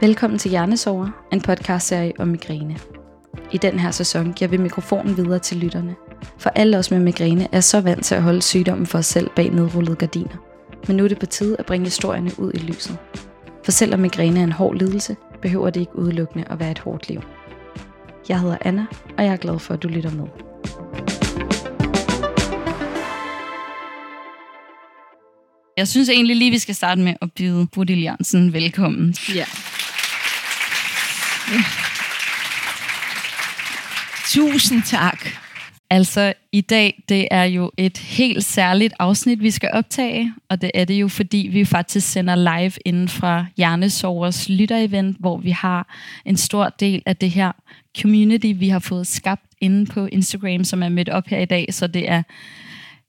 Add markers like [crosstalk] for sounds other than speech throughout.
Velkommen til Hjernesover, en podcastserie om migræne. I den her sæson giver vi mikrofonen videre til lytterne. For alle os med migræne er så vant til at holde sygdommen for os selv bag nedrullede gardiner. Men nu er det på tide at bringe historierne ud i lyset. For selvom migræne er en hård lidelse, behøver det ikke udelukkende at være et hårdt liv. Jeg hedder Anna, og jeg er glad for, at du lytter med. Jeg synes egentlig lige, vi skal starte med at byde Bodil Jørgensen velkommen. Ja. Tusind tak. Altså, i dag, det er jo et helt særligt afsnit, vi skal optage, og det er det jo, fordi vi faktisk sender live inden fra Hjernesovers lytterevent, hvor vi har en stor del af det her community, vi har fået skabt inde på Instagram, som er mødt op her i dag, så det er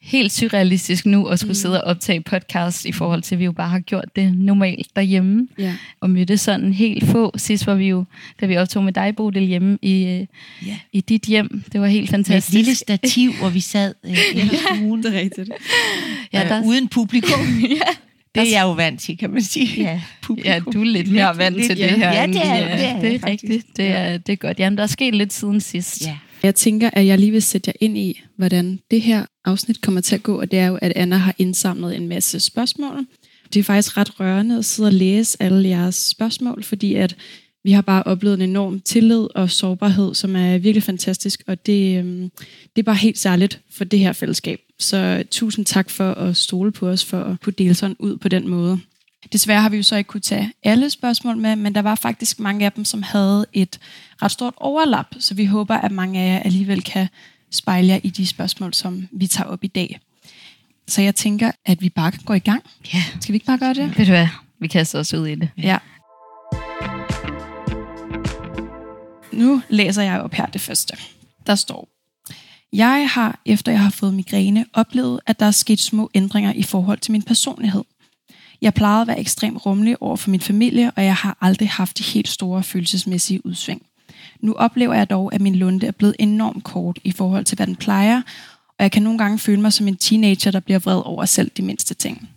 helt surrealistisk nu at skulle mm. sidde og optage podcast i forhold til, at vi jo bare har gjort det normalt derhjemme. Ja. Og mødte sådan helt få. Sidst var vi jo, da vi optog med dig, Bodil, hjemme i, Ja. ja. i dit hjem. Det var helt Med et fantastisk. lille stativ, hvor vi sad øh, [laughs] i stuen, det er rigtigt. Ja, øh, der, uden publikum. [laughs] ja, Det er jeg jo vant til, kan man sige. Ja. Publikum. ja, du er lidt mere vant til ja. det her. Ja, det er det er det er rigtigt. Det er, det er godt. Jamen, der er sket lidt siden sidst. Ja. Jeg tænker, at jeg lige vil sætte jer ind i, hvordan det her afsnit kommer til at gå, og det er jo, at Anna har indsamlet en masse spørgsmål. Det er faktisk ret rørende at sidde og læse alle jeres spørgsmål, fordi at vi har bare oplevet en enorm tillid og sårbarhed, som er virkelig fantastisk, og det, øhm, det er bare helt særligt for det her fællesskab. Så tusind tak for at stole på os, for at kunne dele sådan ud på den måde. Desværre har vi jo så ikke kunne tage alle spørgsmål med, men der var faktisk mange af dem, som havde et ret stort overlap, så vi håber, at mange af jer alligevel kan spejle jer i de spørgsmål, som vi tager op i dag. Så jeg tænker, at vi bare kan gå i gang. Ja. Skal vi ikke bare gøre det? Ved du hvad? Vi kaster os ud i det. Ja. Nu læser jeg op her det første. Der står, jeg har, efter jeg har fået migræne, oplevet, at der er sket små ændringer i forhold til min personlighed. Jeg plejede at være ekstremt rummelig over for min familie, og jeg har aldrig haft de helt store følelsesmæssige udsving. Nu oplever jeg dog, at min lunde er blevet enormt kort i forhold til, hvad den plejer, og jeg kan nogle gange føle mig som en teenager, der bliver vred over selv de mindste ting.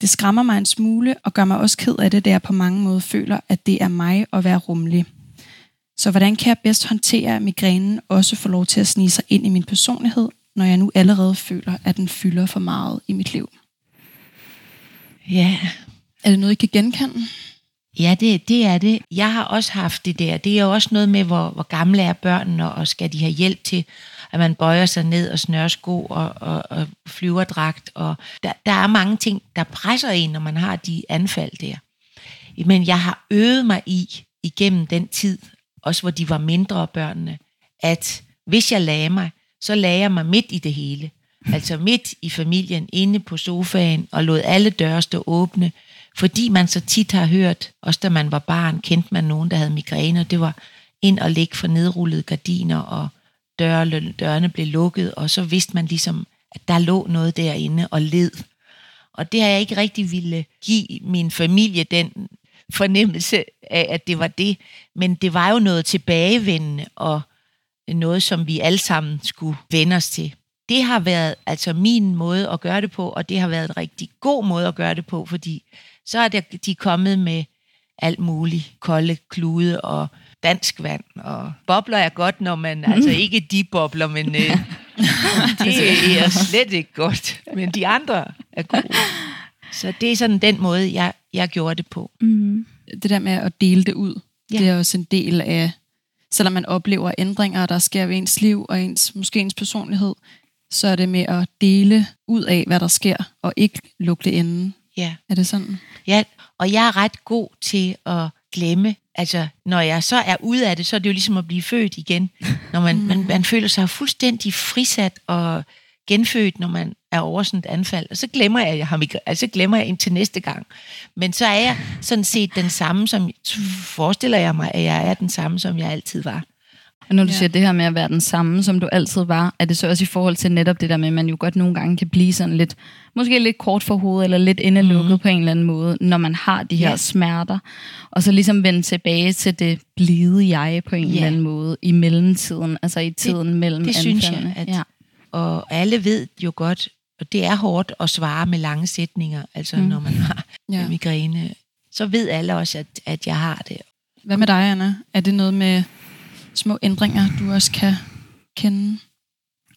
Det skræmmer mig en smule og gør mig også ked af det, da jeg på mange måder føler, at det er mig at være rummelig. Så hvordan kan jeg bedst håndtere, at migrænen også får lov til at snige sig ind i min personlighed, når jeg nu allerede føler, at den fylder for meget i mit liv? Ja. Er det noget, I kan genkende? Ja, det, det er det. Jeg har også haft det der. Det er også noget med, hvor, hvor gamle er børnene, og skal de have hjælp til, at man bøjer sig ned og snører sko og, og, og flyverdragt. Og der, der er mange ting, der presser en, når man har de anfald der. Men jeg har øvet mig i, igennem den tid, også hvor de var mindre børnene, at hvis jeg lagde mig, så lagde jeg mig midt i det hele. Altså midt i familien, inde på sofaen, og lod alle døre stå åbne, fordi man så tit har hørt, også da man var barn, kendte man nogen, der havde migræne, og det var ind og ligge for nedrullede gardiner, og døre, dørene blev lukket, og så vidste man ligesom, at der lå noget derinde og led. Og det har jeg ikke rigtig ville give min familie den fornemmelse af, at det var det. Men det var jo noget tilbagevendende, og noget, som vi alle sammen skulle vende os til. Det har været altså min måde at gøre det på, og det har været en rigtig god måde at gøre det på, fordi så er der, de kommet med alt muligt, kolde klude og dansk vand, og bobler er godt, når man, altså ikke de bobler, men øh, [laughs] det er slet ikke godt, men de andre er gode. Så det er sådan den måde, jeg, jeg gjorde det på. Mm. Det der med at dele det ud, Ja. ja. det er også en del af, selvom man oplever ændringer, der sker ved ens liv og ens, måske ens personlighed, så er det med at dele ud af, hvad der sker, og ikke lukke det inde. Ja. Er det sådan? Ja, og jeg er ret god til at glemme. Altså, når jeg så er ude af det, så er det jo ligesom at blive født igen. Når man, [laughs] man, man føler sig fuldstændig frisat og genfødt, når man er over sådan et anfald. Og så glemmer jeg, jeg har migræ- altså, så glemmer jeg indtil næste gang. Men så er jeg sådan set den samme, som forestiller jeg mig, at jeg er den samme, som jeg altid var. Og når du ja. Siger det her med at være den samme, som du altid var, er det så også i forhold til netop det der med, at man jo godt nogle gange kan blive sådan lidt, måske lidt kort for hovedet, eller lidt indelukket mm. på en eller anden måde, når man har de her Ja. smerter, og så ligesom vende tilbage til det blide jeg på en Ja. eller anden måde, i mellemtiden, altså i tiden det, mellem det synes jeg, at- Ja. Og alle ved jo godt, og det er hårdt at svare med lange sætninger, altså mm. når man har. Ja. migræne. så ved alle også, at, at jeg har det. Hvad med dig, Anna? Er det noget med små ændringer, du også kan kende?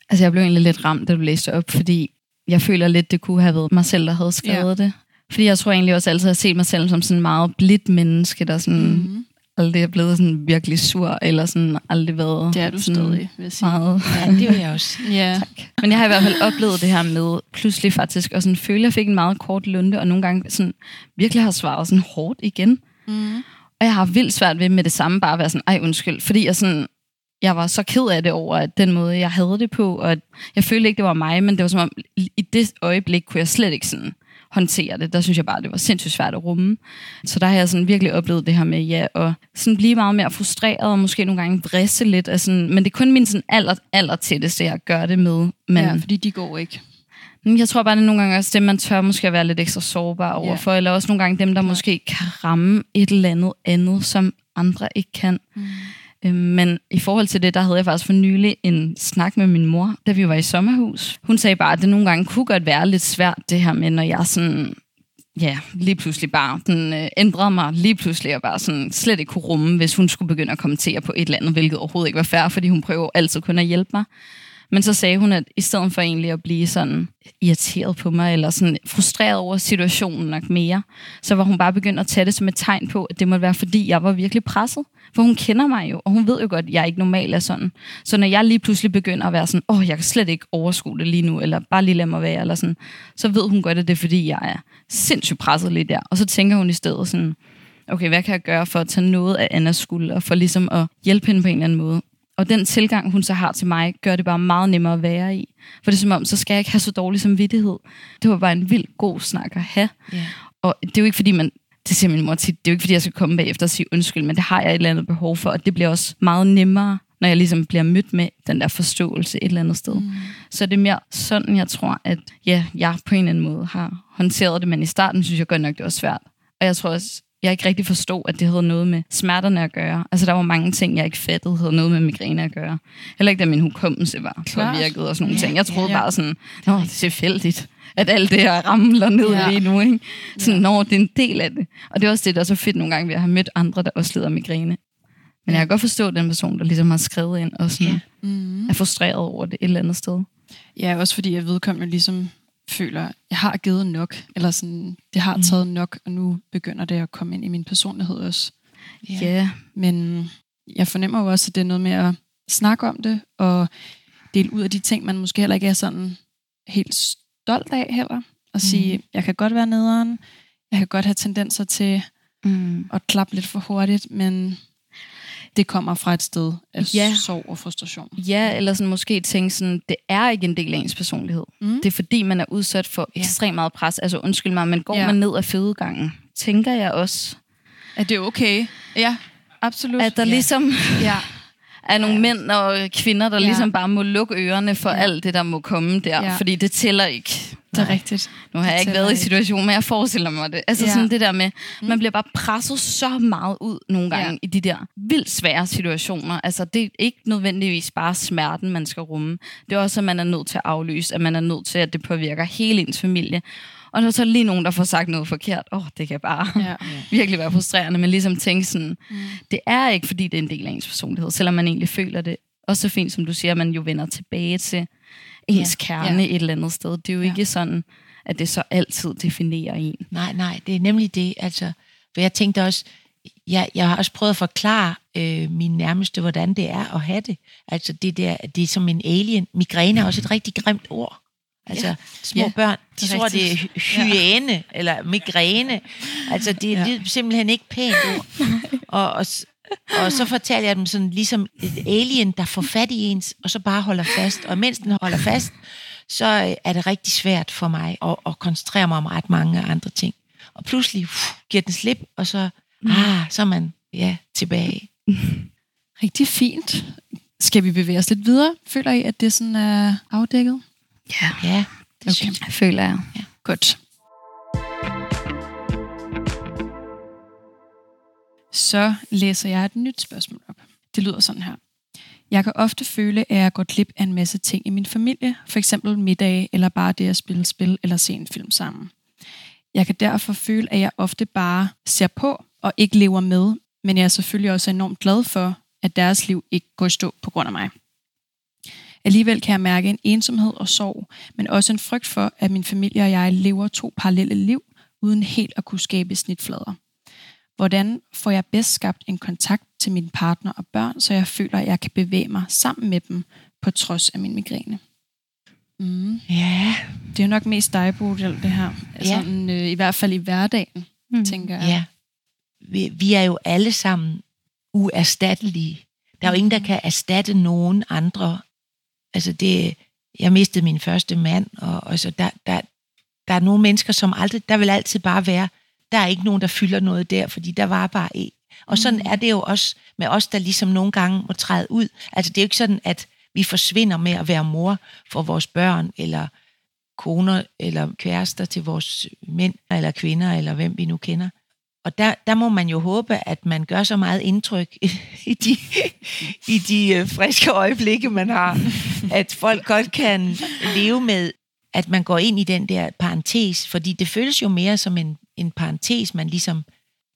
Altså, jeg blev egentlig lidt ramt, da du læste op, fordi jeg føler lidt, det kunne have været mig selv, der havde skrevet ja. det. Fordi jeg tror egentlig også altid, at jeg har set mig selv som sådan en meget blidt menneske, der sådan mm-hmm. aldrig er blevet sådan virkelig sur, eller sådan aldrig været Det er du sådan stadig, vil jeg sige. meget. Ja, det vil jeg også. [laughs] Ja. Tak. Men jeg har i hvert fald oplevet det her med pludselig faktisk, og sådan føle, at jeg fik en meget kort lunde, og nogle gange sådan virkelig har svaret sådan hårdt igen. Mm. Og jeg har vildt svært ved med det samme bare at være sådan, ej undskyld, fordi jeg sådan, jeg var så ked af det over, at den måde, jeg havde det på, og at jeg følte ikke, det var mig, men det var som om, i det øjeblik kunne jeg slet ikke sådan håndtere det. Der synes jeg bare, det var sindssygt svært at rumme. Så der har jeg sådan virkelig oplevet det her med, ja, og sådan blive meget mere frustreret, og måske nogle gange vrisse lidt. Af sådan, men det er kun min sådan aller, aller tætteste, jeg gør det med. Men ja, fordi de går ikke. Men Jeg tror bare, det er nogle gange også dem, man tør måske at være lidt ekstra sårbar overfor, eller også nogle gange dem, der måske kan ramme et eller andet andet, som andre ikke kan. Mm. Øhm, Men i forhold til det, der havde jeg faktisk for nylig en snak med min mor, da vi var i sommerhus. Hun sagde bare, at det nogle gange kunne godt være lidt svært, det her med, når jeg sådan, ja, lige pludselig bare den, øh, ændrede mig lige pludselig, og bare sådan slet ikke kunne rumme, hvis hun skulle begynde at kommentere på et eller andet, hvilket overhovedet ikke var fair, fordi hun prøver altid kun at hjælpe mig. Men så sagde hun, at i stedet for egentlig at blive sådan irriteret på mig, eller sådan frustreret over situationen nok mere, så var hun bare begyndt at tage det som et tegn på, at det måtte være, fordi jeg var virkelig presset. For hun kender mig jo, og hun ved jo godt, at jeg ikke normalt er sådan. Så når jeg lige pludselig begynder at være sådan, åh, oh, jeg kan slet ikke overskue det lige nu, eller bare lige lade mig være, eller sådan, så ved hun godt, at det er, fordi jeg er sindssygt presset lige der. Og så tænker hun i stedet sådan, okay, hvad kan jeg gøre for at tage noget af Annas skuld, og for ligesom at hjælpe hende på en eller anden måde. Og den tilgang, hun så har til mig, gør det bare meget nemmere at være i. For det er som om, så skal jeg ikke have så dårlig samvittighed. Det var bare en vild god snak at have. Ja. Og det er jo ikke fordi, man, det siger min mor tit, det er jo ikke fordi, jeg skal komme bagefter og sige undskyld, men det har jeg et eller andet behov for, og det bliver også meget nemmere, når jeg ligesom bliver mødt med den der forståelse et eller andet sted. Mm. Så det er mere sådan, jeg tror, at ja, jeg på en eller anden måde har håndteret det, men i starten synes jeg godt nok, det var svært. Og jeg tror også, jeg ikke rigtig forstod, at det havde noget med smerterne at gøre. Altså, der var mange ting, jeg ikke fattede, havde noget med migræne at gøre. Heller ikke, da min hukommelse var påvirket og sådan nogle Ja, ting. Jeg troede ja, ja. bare sådan, Nå, det er tilfældigt, at alt det her ramler ned Ja. ja. lige nu. Ikke? Sådan, Nå, det er en del af det. Og det er også det, der er så fedt nogle gange ved at have mødt andre, der også lider af migræne. Men jeg kan godt forstå den person, der ligesom har skrevet ind og sådan, Ja. Mm. er frustreret over det et eller andet sted. Ja, også fordi jeg vedkommende ligesom føler, jeg har givet nok, eller sådan, det har Mm. taget nok, og nu begynder det at komme ind i min personlighed også. Ja. Yeah. Men jeg fornemmer jo også, at det er noget med at snakke om det, og dele ud af de ting, man måske heller ikke er sådan helt stolt af heller. Og sige, jeg kan godt være nederen, jeg kan godt have tendenser til Mm. at klappe lidt for hurtigt, men det kommer fra et sted af Ja. sorg og frustration. Ja, eller sådan måske tænke sådan, det er ikke en del af ens personlighed. Mm. Det er fordi, man er udsat for Ja. ekstremt meget pres. Altså undskyld mig, men går Ja. man ned ad fødegangen, tænker jeg også, Er det okay? Ja, absolut. at der Ja. ligesom [laughs] ja. er nogle mænd og kvinder, der Ja. ligesom bare må lukke ørerne for Ja. alt det, der må komme der, Ja. fordi det tæller ikke. Det er rigtigt. Nu har jeg ikke været i situationen, men jeg forestiller mig det. Altså Ja. sådan det der med, man bliver bare presset så meget ud nogle gange Ja. i de der vildt svære situationer. Altså det er ikke nødvendigvis bare smerten, man skal rumme. Det er også, at man er nødt til at aflyse, at man er nødt til, at det påvirker hele ens familie. Og når så er lige nogen, der får sagt noget forkert, åh, oh, det kan bare Ja. [laughs] virkelig være frustrerende, men ligesom tænke sådan, mm. det er ikke, fordi det er en del af ens personlighed, selvom man egentlig føler det. Også så fint, som du siger, man jo vender tilbage til ens Ja. kerne Ja. et eller andet sted. Det er jo Ja. ikke sådan, at det så altid definerer en. Nej, nej, det er nemlig det. Altså, for jeg tænkte også, jeg, jeg har også prøvet at forklare øh, min nærmeste, hvordan det er at have det. Altså det der, det er som en alien. Migræne er også et rigtig grimt ord. Altså Ja. små Ja, børn, de det tror, det er hyæne eller migræne. Altså det, Ja. er simpelthen ikke pænt ord. [laughs] Og, og, og så fortæller jeg dem sådan ligesom et alien, der får fat i ens, og så bare holder fast. Og mens den holder fast, så øh, er det rigtig svært for mig at, at koncentrere mig om ret mange andre ting. Og pludselig uh, giver den slip, og så, ah, så er man ja, tilbage. [laughs] Rigtig fint. Skal vi bevæge os lidt videre? Føler I, at det sådan er afdækket? Ja, Ja, det Okay. synes jeg. føler jeg. Godt. Så læser jeg et nyt spørgsmål op. Det lyder sådan her. Jeg kan ofte føle, at jeg går glip af en masse ting i min familie, for eksempel middage eller bare det at spille spil eller se en film sammen. Jeg kan derfor føle, at jeg ofte bare ser på og ikke lever med, men jeg er selvfølgelig også enormt glad for, at deres liv ikke går i stå på grund af mig. Alligevel kan jeg mærke en ensomhed og sorg, men også en frygt for, at min familie og jeg lever to parallelle liv, uden helt at kunne skabe snitflader. Hvordan får jeg bedst skabt en kontakt til min partner og børn, så jeg føler, at jeg kan bevæge mig sammen med dem på trods af min migræne? Mm. Ja, Det er jo nok mest dig, Bodil, det her. Ja. Sådan, øh, I hvert fald i hverdagen, mm. tænker jeg. ja. Vi, vi er jo alle sammen uerstattelige. Der er jo ingen, der kan erstatte nogen andre. Altså det, jeg mistede min første mand, og altså der, der, der er nogle mennesker, som aldrig, der vil altid bare være, der er ikke nogen, der fylder noget der, fordi der var bare en. Og sådan er det jo også med os, der ligesom nogle gange må træde ud. Altså det er jo ikke sådan, at vi forsvinder med at være mor for vores børn, eller koner, eller kærester til vores mænd, eller kvinder, eller hvem vi nu kender. Og der, der må man jo håbe, at man gør så meget indtryk i de, i de øh, friske øjeblikke, man har, at folk godt kan leve med, at man går ind i den der parentes, fordi det føles jo mere som en, en parentes, man ligesom,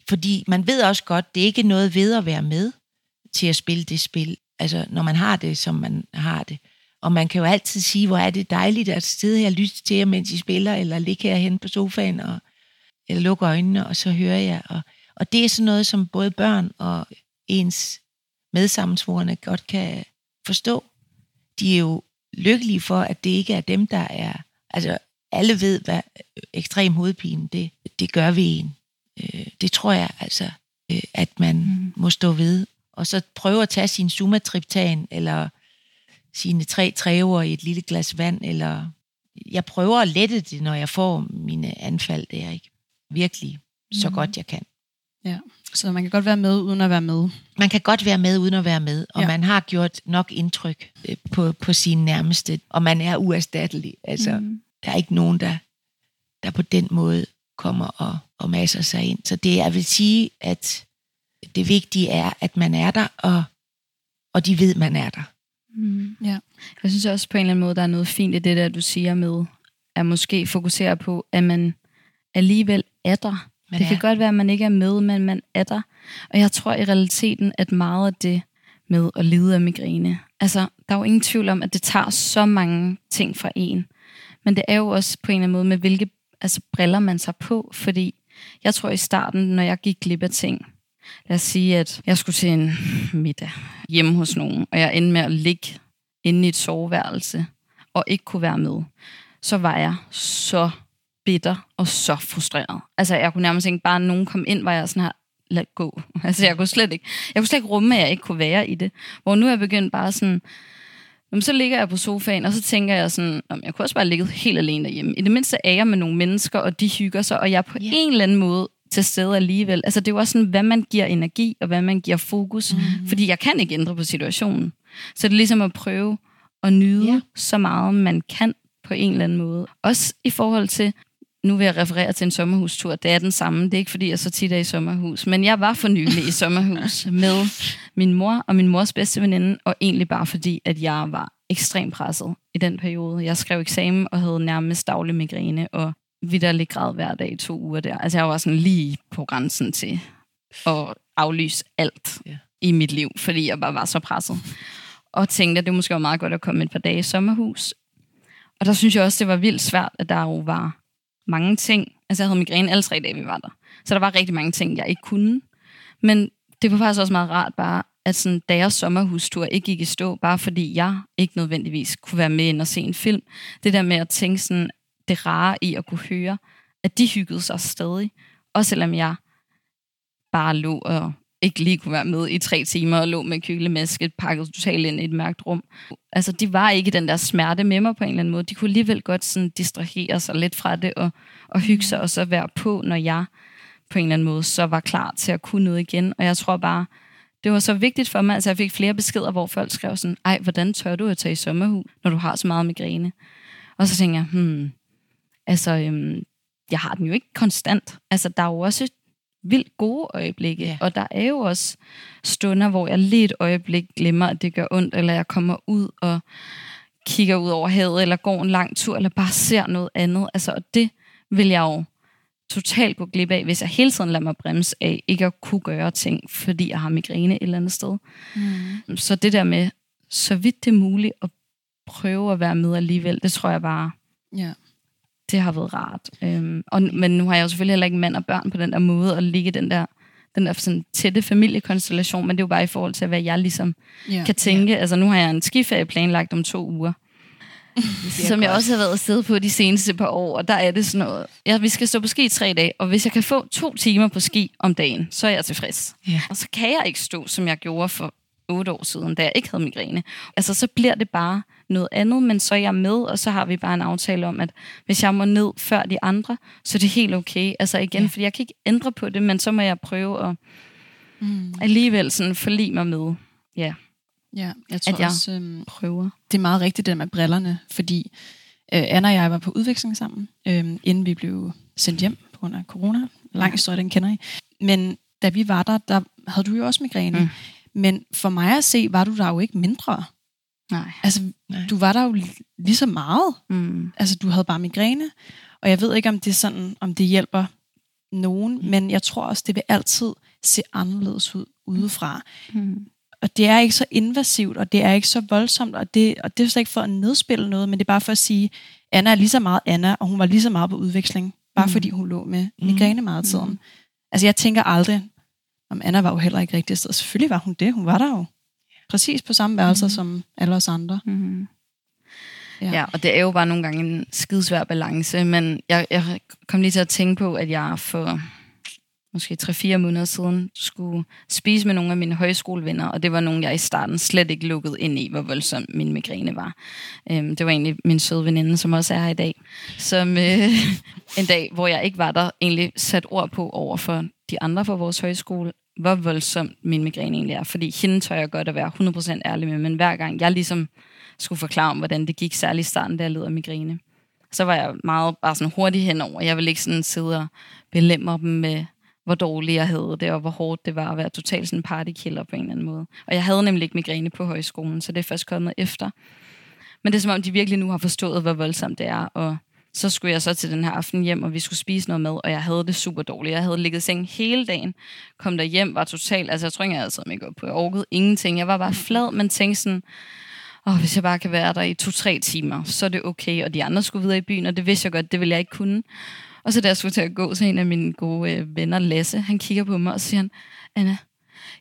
fordi man ved også godt, det er ikke noget ved at være med til at spille det spil, altså når man har det, som man har det. Og man kan jo altid sige, hvor er det dejligt at sidde her og lytte til jer, mens I spiller, eller ligge herhen på sofaen og eller lukke øjnene, og så hører jeg. Og, og det er sådan noget, som både børn og ens medsammensvorene godt kan forstå. De er jo lykkelige for, at det ikke er dem, der er... Altså, alle ved, hvad ekstrem hovedpine, det, det gør ved en. Øh, det tror jeg altså, øh, at man mm. må stå ved. Og så prøve at tage sin sumatriptan, eller sine tre træver i et lille glas vand, eller jeg prøver at lette det, når jeg får mine anfald der, ikke? Virkelig, så Mhm. godt jeg kan. Ja. Så man kan godt være med, uden at være med. Man kan godt være med, uden at være med, og Ja. man har gjort nok indtryk øh, på, på sine nærmeste, og man er uerstattelig. Altså, mm. Der er ikke nogen, der, der på den måde kommer og, og masser sig ind. Så det, jeg vil sige, at det vigtige er, at man er der, og, og de ved, man er der. Mm. Ja. Jeg synes også på en eller anden måde, der er noget fint i det der, du siger med, at måske fokusere på, at man alligevel er der. Man det er. kan godt være, at man ikke er med, men man er der. Og jeg tror i realiteten, at meget af det med at lide af migræne, altså der er jo ingen tvivl om, at det tager så mange ting fra en. Men det er jo også på en eller anden måde med, hvilke altså, briller man tager på, fordi jeg tror i starten, når jeg gik glip af ting, lad os sige, at jeg skulle til en middag hjemme hos nogen, og jeg endte med at ligge inde i et soveværelse, og ikke kunne være med, så var jeg så bitter og så frustreret. Altså, jeg kunne nærmest ikke bare, nogen kom ind, var jeg sådan her, lad gå. [laughs] Altså, jeg kunne slet ikke, jeg kunne slet ikke rumme, at jeg ikke kunne være i det. Hvor nu er jeg begyndt bare sådan, jamen, så ligger jeg på sofaen, og så tænker jeg sådan, jamen, jeg kunne også bare ligge helt alene derhjemme. I det mindste er jeg med nogle mennesker, og de hygger sig, og jeg er på yeah. en eller anden måde til stede alligevel. Altså, det er jo også sådan, hvad man giver energi, og hvad man giver fokus. Mm-hmm. Fordi jeg kan ikke ændre på situationen. Så det er ligesom at prøve at nyde yeah. så meget, man kan på en eller anden måde. Også i forhold til, nu vil jeg referere til en sommerhustur. Det er den samme. Det er ikke, fordi jeg så tit er i sommerhus. Men jeg var for nylig i sommerhus [laughs] med min mor og min mors bedste veninde, og egentlig bare fordi, at jeg var ekstremt presset i den periode. Jeg skrev eksamen og havde nærmest daglig migræne, og vidderlig grad hver dag i to uger der. Altså jeg var sådan lige på grænsen til at aflyse alt Ja. i mit liv, fordi jeg bare var så presset. Og tænkte, at det måske var meget godt at komme et par dage i sommerhus. Og der synes jeg også, det var vildt svært, at der jo var mange ting. Altså jeg havde migræne alle tre dage, vi var der. Så der var rigtig mange ting, jeg ikke kunne. Men det var faktisk også meget rart bare, at sådan deres sommerhustur ikke gik i stå, bare fordi jeg ikke nødvendigvis kunne være med ind og se en film. Det der med at tænke sådan, det rare i at kunne høre, at de hyggede sig stadig. Også selvom jeg bare lå og ikke lige kunne være med i tre timer og lå med kølemaske pakket totalt ind i et mørkt rum. Altså, de var ikke den der smerte med mig på en eller anden måde. De kunne alligevel godt sådan distrahere sig lidt fra det og, og hygge sig og så være på, når jeg på en eller anden måde så var klar til at kunne noget igen. Og jeg tror bare, det var så vigtigt for mig, altså jeg fik flere beskeder, hvor folk skrev sådan, ej, hvordan tør du at tage i sommerhus, når du har så meget migræne? Og så tænker jeg, hmm, altså, øhm, jeg har den jo ikke konstant. Altså, der er jo også vildt gode øjeblikke, Ja. og der er jo også stunder, hvor jeg lige et øjeblik glemmer, at det gør ondt, eller jeg kommer ud og kigger ud over havet, eller går en lang tur, eller bare ser noget andet. Altså, og det vil jeg jo totalt gå glip af, hvis jeg hele tiden lader mig bremse af ikke at kunne gøre ting, fordi jeg har migræne et eller andet sted. Mm. Så det der med, så vidt det er muligt, at prøve at være med alligevel, det tror jeg bare, Ja. Det har været rart. Øhm, og, men nu har jeg jo selvfølgelig heller ikke mand og børn på den der måde, og ligge i den der, den der sådan tætte familiekonstellation, men det er jo bare i forhold til, hvad jeg ligesom Ja. kan tænke. Altså nu har jeg en skiferie planlagt om to uger, [laughs] som jeg også har været afsted på de seneste par år, og der er det sådan noget, ja, vi skal stå på ski i tre dage, og hvis jeg kan få to timer på ski om dagen, så er jeg tilfreds. Ja. Og så kan jeg ikke stå, som jeg gjorde for otte år siden, da jeg ikke havde migræne. Altså, så bliver det bare noget andet, men så er jeg med, og så har vi bare en aftale om, at hvis jeg må ned før de andre, så er det helt okay. Altså igen, ja. fordi jeg kan ikke ændre på det, men så må jeg prøve at Mm. alligevel sådan forlige mig med. Ja, Ja, jeg tror At jeg- også, øhm, prøver. det er meget rigtigt det med brillerne, fordi øh, Anna og jeg var på udveksling sammen, øh, inden vi blev sendt hjem på grund af corona. Lang historie, den kender I. Men da vi var der, der havde du jo også migræne. Mm. Men for mig at se, var du der jo ikke mindre. Nej. Altså, Nej. du var der jo li- lige så meget. Mm. Altså, du havde bare migræne. Og jeg ved ikke, om det er sådan, om det hjælper nogen, mm. men jeg tror også, det vil altid se anderledes ud udefra. Mm. Og det er ikke så invasivt, og det er ikke så voldsomt, og det, og det er slet ikke for at nedspille noget, men det er bare for at sige, Anna er lige så meget Anna, og hun var lige så meget på udveksling, bare Mm. mm. fordi hun lå med migræne meget af tiden. Mm. Altså jeg tænker aldrig, om Anna var jo heller ikke rigtig sted. Selvfølgelig var hun det, hun var der jo. Præcis på samme værelser mm. som alle os andre. Mm. Ja. Ja, og det er jo bare nogle gange en skidesvær balance, men jeg, jeg kom lige til at tænke på, at jeg for måske 3-4 måneder siden skulle spise med nogle af mine højskolevenner, og det var nogle, jeg i starten slet ikke lukkede ind i, hvor voldsom min migræne var. Øhm, det var egentlig min søde veninde, som også er her i dag, som øh, [laughs] en dag, hvor jeg ikke var der, egentlig sat ord på over for de andre fra vores højskole, hvor voldsomt min migræne egentlig er. Fordi hende tør jeg godt at være 100% ærlig med, men hver gang jeg ligesom skulle forklare om, hvordan det gik, særligt i starten, da jeg led af migræne, så var jeg meget bare sådan hurtig henover. Jeg ville ikke sådan sidde og belemre dem med, hvor dårligt jeg havde det, og hvor hårdt det var at være totalt sådan partykiller på en eller anden måde. Og jeg havde nemlig ikke migræne på højskolen, så det er først kommet efter. Men det er som om, de virkelig nu har forstået, hvor voldsomt det er, og så skulle jeg så til den her aften hjem, og vi skulle spise noget mad, og jeg havde det super dårligt. Jeg havde ligget i seng hele dagen, kom der hjem, var totalt, altså jeg tror ikke, jeg havde taget mig op på, jeg orkede ingenting. Jeg var bare flad, men tænkte sådan, åh, hvis jeg bare kan være der i to-tre timer, så er det okay. Og de andre skulle videre i byen, og det vidste jeg godt, det ville jeg ikke kunne. Og så da jeg skulle til at gå, så en af mine gode øh, venner, Lasse, han kigger på mig og siger, han, Anna,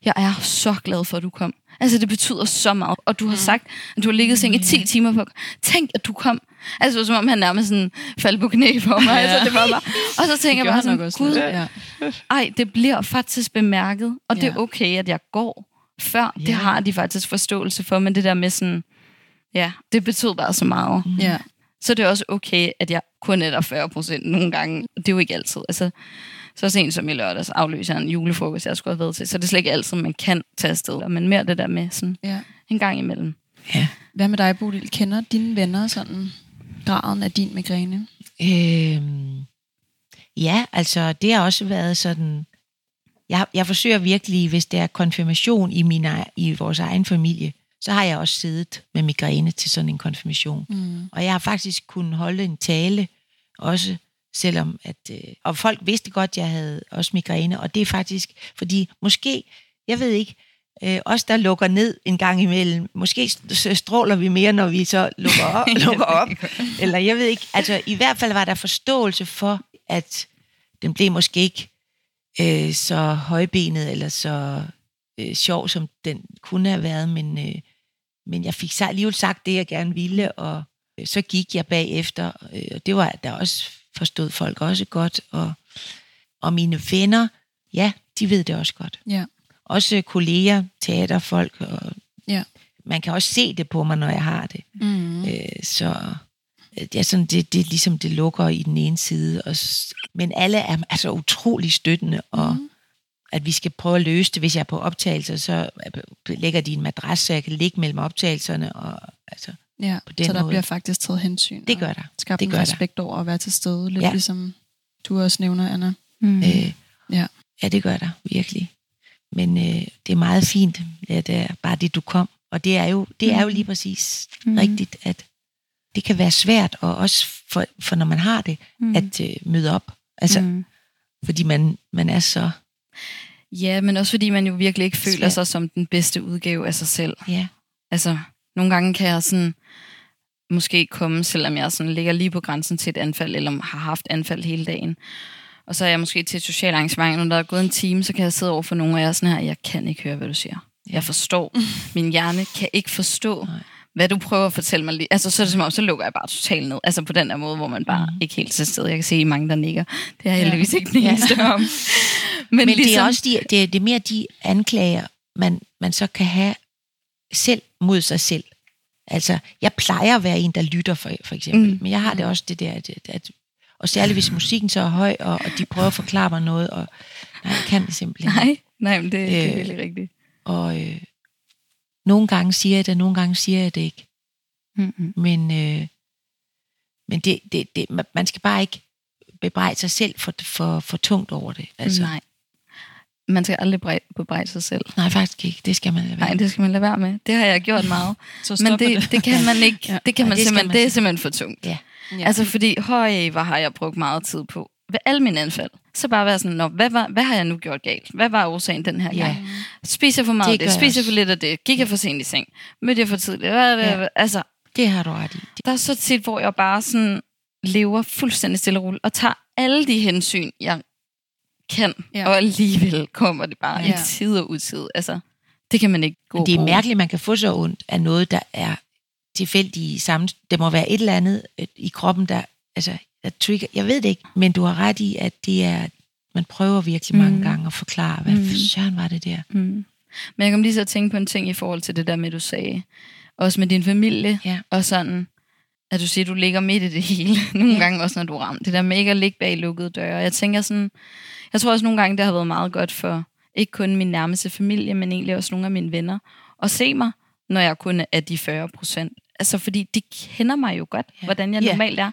jeg er så glad for, at du kom. Altså, det betyder så meget. Og du har sagt, at du har ligget i seng i 10 timer på. Tænk, at du kom. Altså, det var som om han nærmest sådan faldt på knæ for mig. Ja. Altså, det var bare... Og så tænker jeg bare sådan, gud, Ja. ej, det bliver faktisk bemærket, og det er okay, at jeg går før. Det Ja. har de faktisk forståelse for, men det der med sådan, ja, det betød bare så meget. ja. Så det er også okay, at jeg kun er der 40 procent nogle gange. Det er jo ikke altid. Altså, så sent som i lørdags afløser jeg en julefrokost, jeg skulle have været til. Så det er slet ikke altid, man kan tage afsted. Men mere det der med sådan ja. en gang imellem. Ja. Hvad med dig, Bodil? Kender dine venner sådan graden af din migræne? Øhm, ja, altså det har også været sådan, jeg, jeg forsøger virkelig, hvis der er konfirmation i, min, i vores egen familie, så har jeg også siddet med migræne til sådan en konfirmation. Mm. Og jeg har faktisk kunnet holde en tale, også selvom at... Øh, og folk vidste godt, at jeg havde også migræne, og det er faktisk, fordi måske, jeg ved ikke, øh, os der lukker ned en gang imellem, måske stråler vi mere, når vi så lukker op, [laughs] lukker op. eller jeg ved ikke, altså i hvert fald var der forståelse for, at den blev måske ikke øh, så højbenet eller så øh, sjov, som den kunne have været, men, øh, men jeg fik alligevel sagt det, jeg gerne ville, og øh, så gik jeg bagefter, øh, og det var der også forstod folk også godt, og, og mine venner, ja, de ved det også godt. Ja. Også kolleger, teaterfolk, og Ja. man kan også se det på mig, når jeg har det. Mm. Øh, så øh, det er sådan, det, det er ligesom, det lukker i den ene side. Og, men alle er altså utrolig støttende, og Mhm. at vi skal prøve at løse det. Hvis jeg er på optagelser, så øh, lægger de en madras, så jeg kan ligge mellem optagelserne. Og, altså, Ja, på den så der måde. bliver faktisk taget hensyn. det gør der. Skabt det en gør der. respekt over at være til stede, lidt ja. ligesom du også nævner, Anna. Mm. Øh, Ja. ja, det gør der virkelig. Men øh, det er meget fint, at det er bare det, du kom. Og det er jo, det er jo lige præcis mm. rigtigt, at det kan være svært, og også for, for når man har det, Mm. mm. at øh, møde op. Altså, mm. mm. Fordi man, man er så... Ja, men også fordi man jo virkelig ikke føler Svært. sig som den bedste udgave af sig selv. Ja, Altså, nogle gange kan jeg sådan måske komme, selvom jeg sådan ligger lige på grænsen til et anfald, eller har haft anfald hele dagen. Og så er jeg måske til et socialt arrangement, når der er gået en time, så kan jeg sidde over for nogle af jer sådan her, jeg kan ikke høre, hvad du siger. Jeg forstår. [laughs] Min hjerne kan ikke forstå, Nej. hvad du prøver at fortælle mig lige. Altså, så er det som om, så lukker jeg bare totalt ned. Altså på den der måde, hvor man bare mm. ikke helt til stede. Jeg kan se, at er mange, der nikker. Det er jeg heldigvis ikke den Ja. eneste om. [laughs] Men, Men, ligesom, det er også de, det, det er mere de anklager, man, man så kan have selv mod sig selv. Altså, jeg plejer at være en, der lytter, for, for eksempel. Mm. Mm. Men jeg har det også det der, at, at, og særligt hvis musikken så er høj, og, og de prøver at forklare mig noget, og nej, jeg kan det simpelthen. Nej, nej men det, det er Øh, virkelig rigtigt. Og øh, nogle gange siger jeg det, nogle gange siger jeg det ikke. Mm-hmm. Men, øh, men det, det, det, man- skal bare ikke bebrejde sig selv for, for, for tungt over det. Altså, Nej. Man skal aldrig bre- bebrejde sig selv. nej, faktisk ikke. Det skal man lade være. Nej, det skal man lade være med. Det har jeg gjort meget. [laughs] Så Men det, det kan man ikke. Ja. Det kan Nej, man det simpelthen, man det er simpelthen for tungt. Ja. Ja. Altså fordi, høj, hvor har jeg brugt meget tid på. Ved alle mine anfald. Så bare være sådan, Nå, hvad, var, hvad har jeg nu gjort galt? Hvad var årsagen den her Ja. gang? Spiser jeg for meget Det af det? Spiser jeg for lidt af det? Gik jeg for sent i seng? Mødte jeg for tidligt? Ja. Altså, Det har du ret i. Der er så tit, hvor jeg bare sådan lever fuldstændig stille og roligt, og tager alle de hensyn, jeg kan, Ja. ja. og alligevel kommer det bare Ja. ja. i tid og utid. Altså, det kan man ikke gå men det er mærkeligt, at man kan få så ondt af noget, der er tilfældigt i sammen. Det må være et eller andet øh, i kroppen, der, altså, der trigger. Jeg ved det ikke, men du har ret i, at det er, man prøver virkelig mange Mm. gange at forklare, hvad Mm. mm. søren var det der? Mm. Men jeg kom lige så at tænke på en ting i forhold til det der med, du sagde. Også med din familie, Ja. og sådan, at du siger, at du ligger midt i det hele. [laughs] Nogle Ja. ja. gange også, når du er ramt. Det der med ikke at ligge bag lukkede døre. Jeg tænker sådan, jeg tror også nogle gange, det har været meget godt for ikke kun min nærmeste familie, men egentlig også nogle af mine venner, at se mig, når jeg kun er de 40 procent. Altså, fordi de kender mig jo godt, Ja. ja. hvordan jeg Ja. normalt er.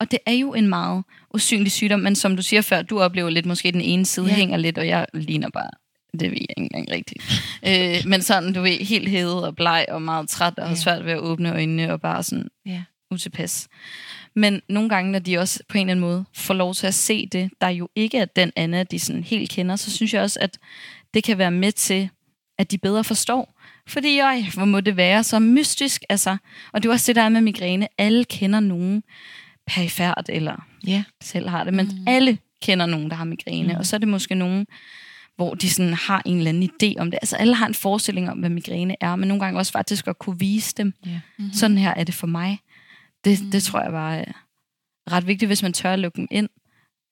Og det er jo en meget usynlig sygdom, men som du siger før, du oplever lidt, måske den ene side Ja. ja. hænger lidt, og jeg ligner bare, det ved jeg ikke engang rigtigt. øh, men sådan, du ved, helt hævet og bleg og meget træt, og har Ja. svært ved at åbne øjnene, og bare sådan Ja. utilpas. Men nogle gange, når de også på en eller anden måde får lov til at se det, der jo ikke er den Anna, de sådan helt kender, så synes jeg også, at det kan være med til, at de bedre forstår. Fordi, øj, hvor må det være så mystisk, altså. Og det er også det, der er med migræne. Alle kender nogen perifært, eller Ja. selv har det, men Mm. alle kender nogen, der har migræne, Mm. og så er det måske nogen, hvor de sådan har en eller anden idé om det. Altså alle har en forestilling om, hvad migræne er, men nogle gange også faktisk at kunne vise dem, Ja. Mhm. sådan her er det for mig. Det, Mm. det tror jeg bare er ret vigtigt, hvis man tør at lukke dem ind,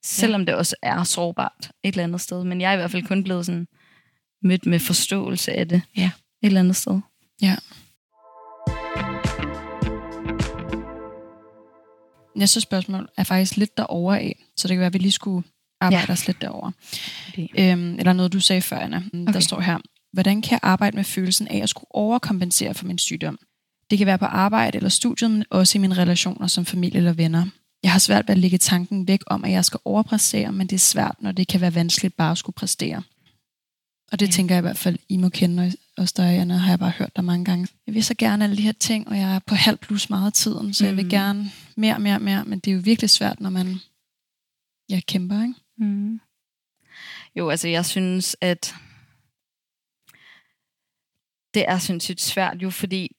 selvom ja. det også er sårbart et eller andet sted. Men jeg er i hvert fald kun blevet sådan mødt med forståelse af det Ja. Et eller andet sted. Ja. Næste spørgsmål er faktisk lidt derovre af, så det kan være, at vi lige skulle arbejde ja. Os lidt derovre. Okay. Øhm, eller noget, du sagde før, Anna. Okay. Der står her, hvordan kan jeg arbejde med følelsen af at skulle overkompensere for min sygdom? Det kan være på arbejde eller studiet, men også i mine relationer som familie eller venner. Jeg har svært ved at lægge tanken væk om, at jeg skal overpræstere, men det er svært, når det kan være vanskeligt bare at skulle præstere. Og det Ja. tænker jeg i hvert fald, I må kende, også dig, Anna, har jeg bare hørt dig mange gange. Jeg vil så gerne alle de her ting, og jeg er på halv plus meget af tiden, så mm. jeg vil Mhm. gerne mere, mere, mere, men det er jo virkelig svært, når man jeg kæmper, ikke? Mm. Jo, altså jeg synes, at det er sindssygt svært jo, fordi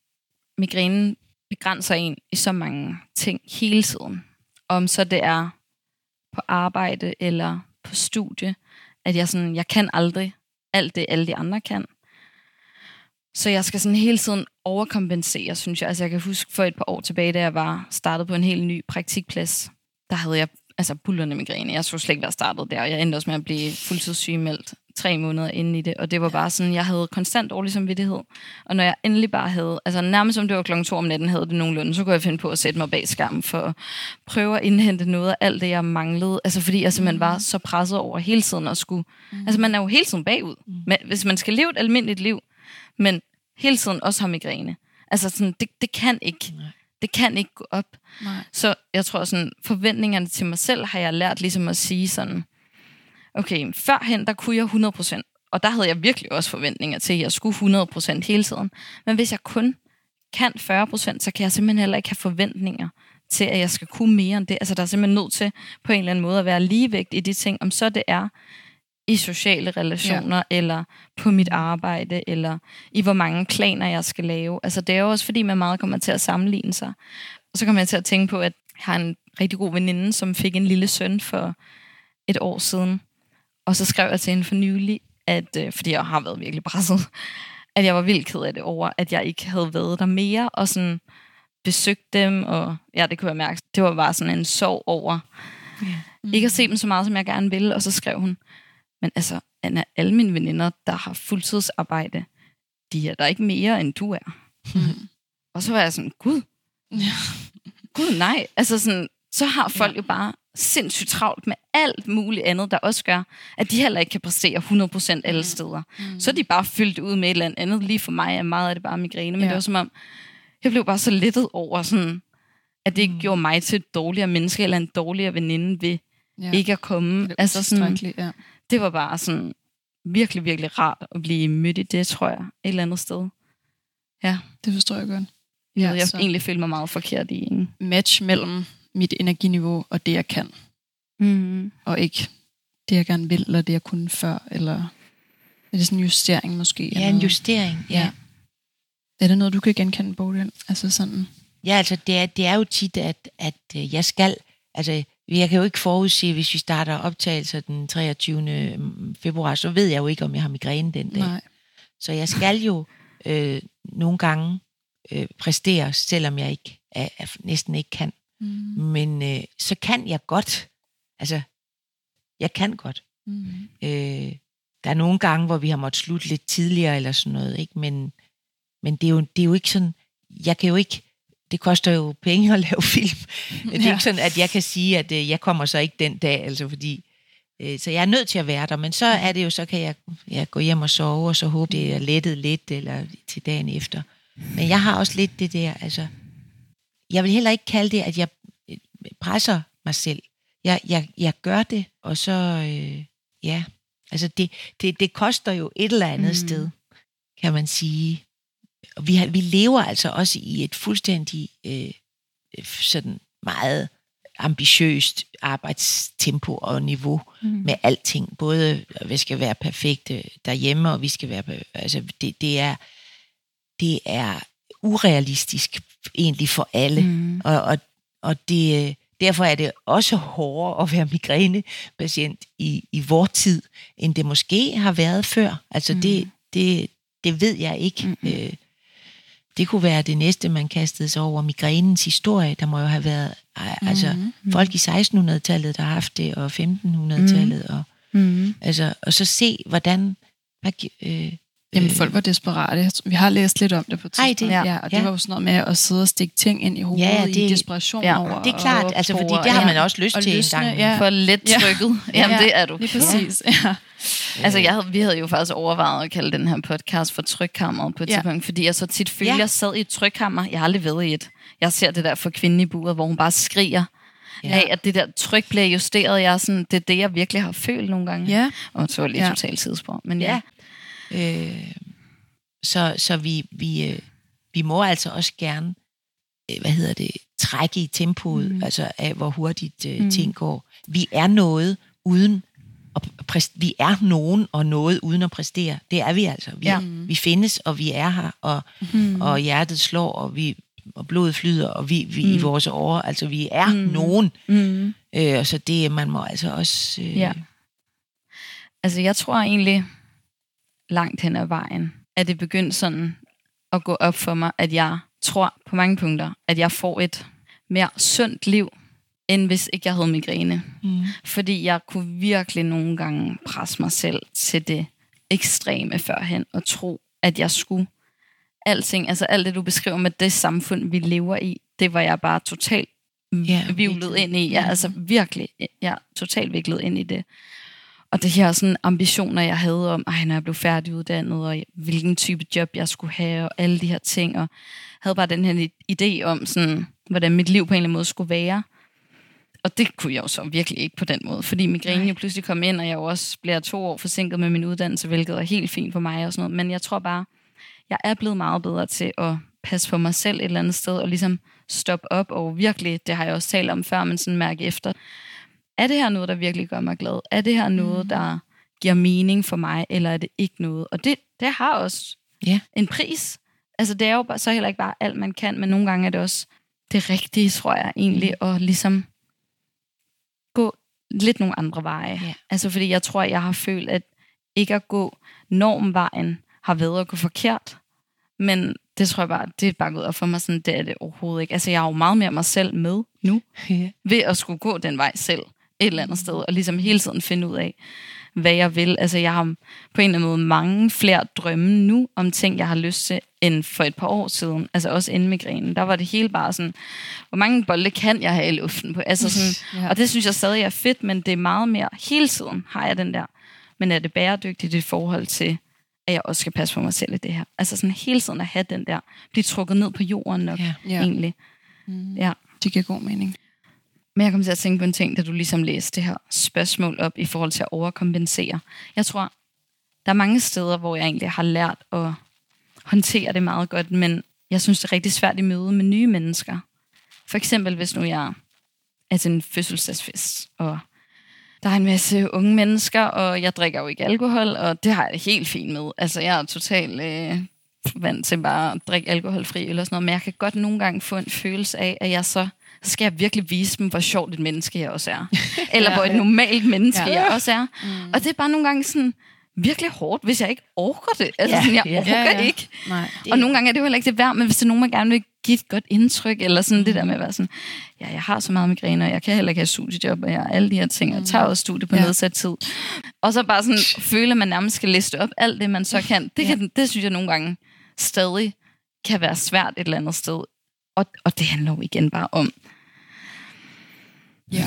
migrænen begrænser en i så mange ting hele tiden. Om så det er på arbejde eller på studie, at jeg sådan, jeg kan aldrig alt det, alle de andre kan. Så jeg skal sådan hele tiden overkompensere, synes jeg. Altså jeg kan huske for et par år tilbage, da jeg var startet på en helt ny praktikplads, der havde jeg altså bullerne migræne. Jeg skulle slet ikke være startet der, og jeg endte også med at blive fuldtidssygemeldt tre måneder inde i det, og det var bare sådan, jeg havde konstant dårlig samvittighed, og når jeg endelig bare havde, altså nærmest som det var klokken to om natten, havde det nogenlunde, så kunne jeg finde på at sætte mig bag skærmen for at prøve at indhente noget af alt det, jeg manglede, altså fordi jeg simpelthen var så presset over hele tiden at skulle, mm. altså man er jo hele tiden bagud, men hvis man skal leve et almindeligt liv, men hele tiden også har migræne, altså sådan, det, det kan ikke, Nej. det kan ikke gå op, Nej. så jeg tror sådan, forventningerne til mig selv har jeg lært ligesom at sige sådan, okay, førhen der kunne jeg 100%, og der havde jeg virkelig også forventninger til, at jeg skulle 100% hele tiden. Men hvis jeg kun kan 40%, så kan jeg simpelthen heller ikke have forventninger til, at jeg skal kunne mere end det. Altså, der er simpelthen nødt til på en eller anden måde at være ligevægt i de ting, om så det er i sociale relationer, ja. eller på mit arbejde, eller i hvor mange planer jeg skal lave. Altså, det er jo også, fordi man meget kommer til at sammenligne sig. Og så kommer jeg til at tænke på, at jeg har en rigtig god veninde, som fik en lille søn for et år siden. Og så skrev jeg til hende for nylig, at, øh, fordi jeg har været virkelig presset, at jeg var vildt ked af det over, at jeg ikke havde været der mere, og sådan besøgt dem, og ja, det kunne jeg mærke. Det var bare sådan en sorg over, yeah. mm. ikke at se dem så meget, som jeg gerne ville, og så skrev hun, men altså, Anna, alle mine veninder, der har fuldtidsarbejde, de er der ikke mere, end du er. Mm. Og så var jeg sådan, gud, ja. gud nej. Altså sådan, så har folk ja. jo bare sindssygt travlt med alt muligt andet, der også gør, at de heller ikke kan præstere 100% alle mm. steder. Mm. Så er de bare fyldt ud med et eller andet. Lige for mig er meget af det bare migræne, men ja. det var som om, jeg blev bare så lettet over sådan, at det ikke mm. gjorde mig til et dårligere menneske, eller en dårligere veninde ved ja. ikke at komme. Det altså sådan, ja. Det var bare sådan virkelig, virkelig rart at blive mødt i det, tror jeg, et eller andet sted. Ja. Det forstår jeg godt. Ja, jeg så. egentlig følte mig meget forkert i en. Match mellem mit energiniveau og det, jeg kan. Mm. Og ikke det, jeg gerne vil, eller det, jeg kunne før, eller er det sådan en justering måske? Ja, en justering, ja. ja. Er det noget, du kan genkende, Bodil? Altså sådan... Ja, altså det er, det er jo tit, at, at øh, jeg skal, altså jeg kan jo ikke forudse, hvis vi starter optagelser den 23. Mm, februar, så ved jeg jo ikke, om jeg har migræne den dag. Nej. Så jeg skal jo øh, nogle gange øh, præstere, selvom jeg ikke er, er, næsten ikke kan. Mm. Men øh, så kan jeg godt. Altså, jeg kan godt. Mm. Øh, der er nogle gange, hvor vi har måttet slutte lidt tidligere eller sådan noget, ikke? Men, men det, er jo, det er jo ikke sådan, jeg kan jo ikke, det koster jo penge at lave [laughs] film. Det er ja. ikke sådan, at jeg kan sige, at øh, jeg kommer så ikke den dag, altså fordi, øh, så jeg er nødt til at være der, men så er det jo, så kan jeg, jeg gå hjem og sove, og så håbe, det er lettet lidt, eller til dagen efter. Men jeg har også lidt det der, altså, jeg vil heller ikke kalde det, at jeg øh, presser mig selv. Jeg, jeg, jeg gør det, og så, øh, ja, altså det, det, det koster jo et eller andet mm. sted, kan man sige. Og vi, har, vi lever altså også i et fuldstændig øh, sådan meget ambitiøst arbejdstempo og niveau mm. med alting. Både at vi skal være perfekte derhjemme, og vi skal være... Altså, det, det er det er urealistisk egentlig for alle. Mm. Og, og, og det, derfor er det også hårdere at være migrænepatient i, i vor tid, end det måske har været før. Altså mm. det, det, det ved jeg ikke. Mm. Øh, det kunne være det næste, man kastede sig over. Migrænens historie, der må jo have været mm. altså, mm. folk i 1600-tallet, der har haft det, og 1500-tallet. Mm. Og, mm. altså, og så se, hvordan... Hvad, øh, Jamen, folk var desperate. Vi har læst lidt om det på tidspunkt. Ej, det, ja, og det ja. var jo sådan noget med at sidde og stikke ting ind i hovedet ja, det, i desperation ja, over. det er klart, altså, fordi det har man også lyst og til lysne, en gang. Ja. For let trykket. Ja. Jamen, det er du. Lige præcis, ja. ja. Altså, jeg havde, vi havde jo faktisk overvejet at kalde den her podcast for trykkammeret på et Ja. tidspunkt, fordi jeg så tit følte, Ja. jeg sad i et trykkammer. Jeg har aldrig været i et. Jeg ser det der for kvinden i buret, hvor hun bare skriger Ja. ja. af, at det der tryk bliver justeret. Jeg er sådan, det er det, jeg virkelig har følt nogle gange. Ja. Og så var det lige Ja. ja. totalt tidsspor. Men ja. Ja. Øh, så så vi, vi, øh, vi må altså også gerne, øh, hvad hedder det, trække i tempoet, mm. altså af hvor hurtigt øh, Mm. ting går. Vi er noget uden at præst- vi er nogen og noget uden at præstere. Det er vi altså. Vi, Ja. vi findes, og vi er her, og, Mm. og hjertet slår, og vi og blodet flyder, og vi, vi mm. i Mm. vores årer, altså vi er Mm. nogen. Mm. Øh, og så det, man må altså også... Øh, Ja. Altså, jeg tror egentlig langt hen ad vejen, at det begyndte sådan at gå op for mig, at jeg tror på mange punkter, at jeg får et mere sundt liv, end hvis ikke jeg havde migræne. Mm. Fordi jeg kunne virkelig nogle gange presse mig selv til det ekstreme førhen, og tro, at jeg skulle alting, altså alt det, du beskriver med det samfund, vi lever i, det var jeg bare totalt Ja, viklet. ind i. Ja, altså virkelig, jeg er totalt viklet ind i det. Og det her sådan ambitioner, jeg havde om, ej, når jeg blev færdiguddannet, og hvilken type job jeg skulle have, og alle de her ting, og havde bare den her idé om, sådan, hvordan mit liv på en eller anden måde skulle være. Og det kunne jeg jo så virkelig ikke på den måde, fordi migræne jo pludselig kom ind, og jeg jo også bliver to år forsinket med min uddannelse, hvilket er helt fint for mig og sådan noget. Men jeg tror bare, jeg er blevet meget bedre til at passe på mig selv et eller andet sted, og ligesom stoppe op, og virkelig, det har jeg også talt om før, men sådan mærke efter, er det her noget, der virkelig gør mig glad? Er det her noget, der giver mening for mig, eller er det ikke noget? Og det, det har også Ja. en pris. Altså, det er jo bare, så heller ikke bare alt, man kan, men nogle gange er det også det rigtige, tror jeg egentlig, at ligesom gå lidt nogle andre veje. Ja. Altså, fordi jeg tror, jeg har følt, at ikke at gå normvejen har været at gå forkert, men det tror jeg bare, det er bare gået op for mig, sådan, det er det overhovedet ikke. Altså, jeg har jo meget mere mig selv med nu, [laughs] Ja. ved at skulle gå den vej selv, et eller andet sted, og ligesom hele tiden finde ud af, hvad jeg vil. Altså, jeg har på en eller anden måde mange flere drømme nu om ting, jeg har lyst til, end for et par år siden. Altså også inden migrænen. Der var det hele bare sådan, hvor mange bolde kan jeg have i luften på? Altså sådan, Ja. Og det synes jeg stadig er fedt, men det er meget mere, hele tiden har jeg den der, men er det bæredygtigt i forhold til, at jeg også skal passe på mig selv i det her? Altså sådan hele tiden at have den der, blive trukket ned på jorden nok, Ja. ja. egentlig. Mm. Ja. Det giver god mening. Men jeg kom til at tænke på en ting, da du ligesom læste det her spørgsmål op i forhold til at overkompensere. Jeg tror, der er mange steder, hvor jeg egentlig har lært at håndtere det meget godt, men jeg synes, det er rigtig svært i møde med nye mennesker. For eksempel, hvis nu jeg er til en fødselsdagsfest, og der er en masse unge mennesker, og jeg drikker jo ikke alkohol, og det har jeg det helt fint med. Altså, jeg er totalt øh, vant til bare at drikke alkoholfri eller sådan noget, men jeg kan godt nogle gange få en følelse af, at jeg så så skal jeg virkelig vise dem, hvor sjovt et menneske jeg også er. [laughs] Eller Ja. hvor et normalt menneske Ja. jeg også er. Mm. Og det er bare nogle gange sådan virkelig hårdt, hvis jeg ikke orker det. Altså, Ja, sådan, jeg ja. orker Ja, ja. ikke. Nej. Og nogle gange er det jo heller ikke det værd, men hvis det er nogen, man gerne vil give et godt indtryk, eller sådan mm. det der med at være sådan, ja, jeg har så meget migræne, og jeg kan heller ikke have studiejob, og jeg alle de her ting, og jeg tager også studie på Ja. ja. nedsat tid. Og så bare sådan føle, at man nærmest skal liste op alt det, man så kan. Det, kan, det synes jeg nogle gange stadig kan være svært et eller andet sted. Og, og det handler jo igen bare om Ja.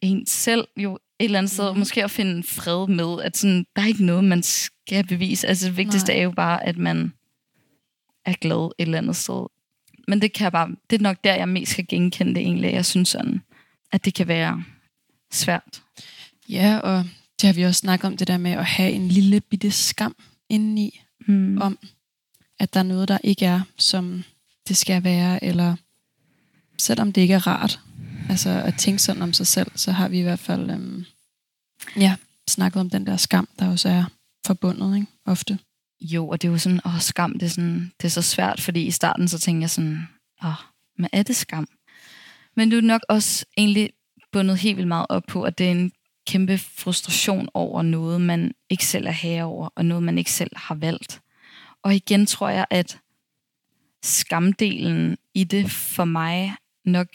en selv jo et eller andet sted, mm. måske at finde fred med, at sådan, der er ikke noget, man skal bevise. Altså det vigtigste Nej. er jo bare, at man er glad et eller andet sted. Men det kan bare, det er nok der, jeg mest kan genkende det egentlig. Jeg synes sådan, at det kan være svært. Ja, og det har vi også snakket om, det der med at have en lille bitte skam indeni, Mm. om at der er noget, der ikke er, som det skal være, eller selvom det ikke er rart, altså at tænke sådan om sig selv, så har vi i hvert fald øhm, ja, snakket om den der skam, der også er forbundet, ikke? ofte. Jo, og det er jo sådan, åh, skam, det er, sådan, det er så svært, fordi i starten så tænker jeg sådan, åh, men er det skam? Men du er nok også egentlig bundet helt vildt meget op på, at det er en kæmpe frustration over noget, man ikke selv er herover, og noget, man ikke selv har valgt. Og igen tror jeg, at skamdelen i det for mig nok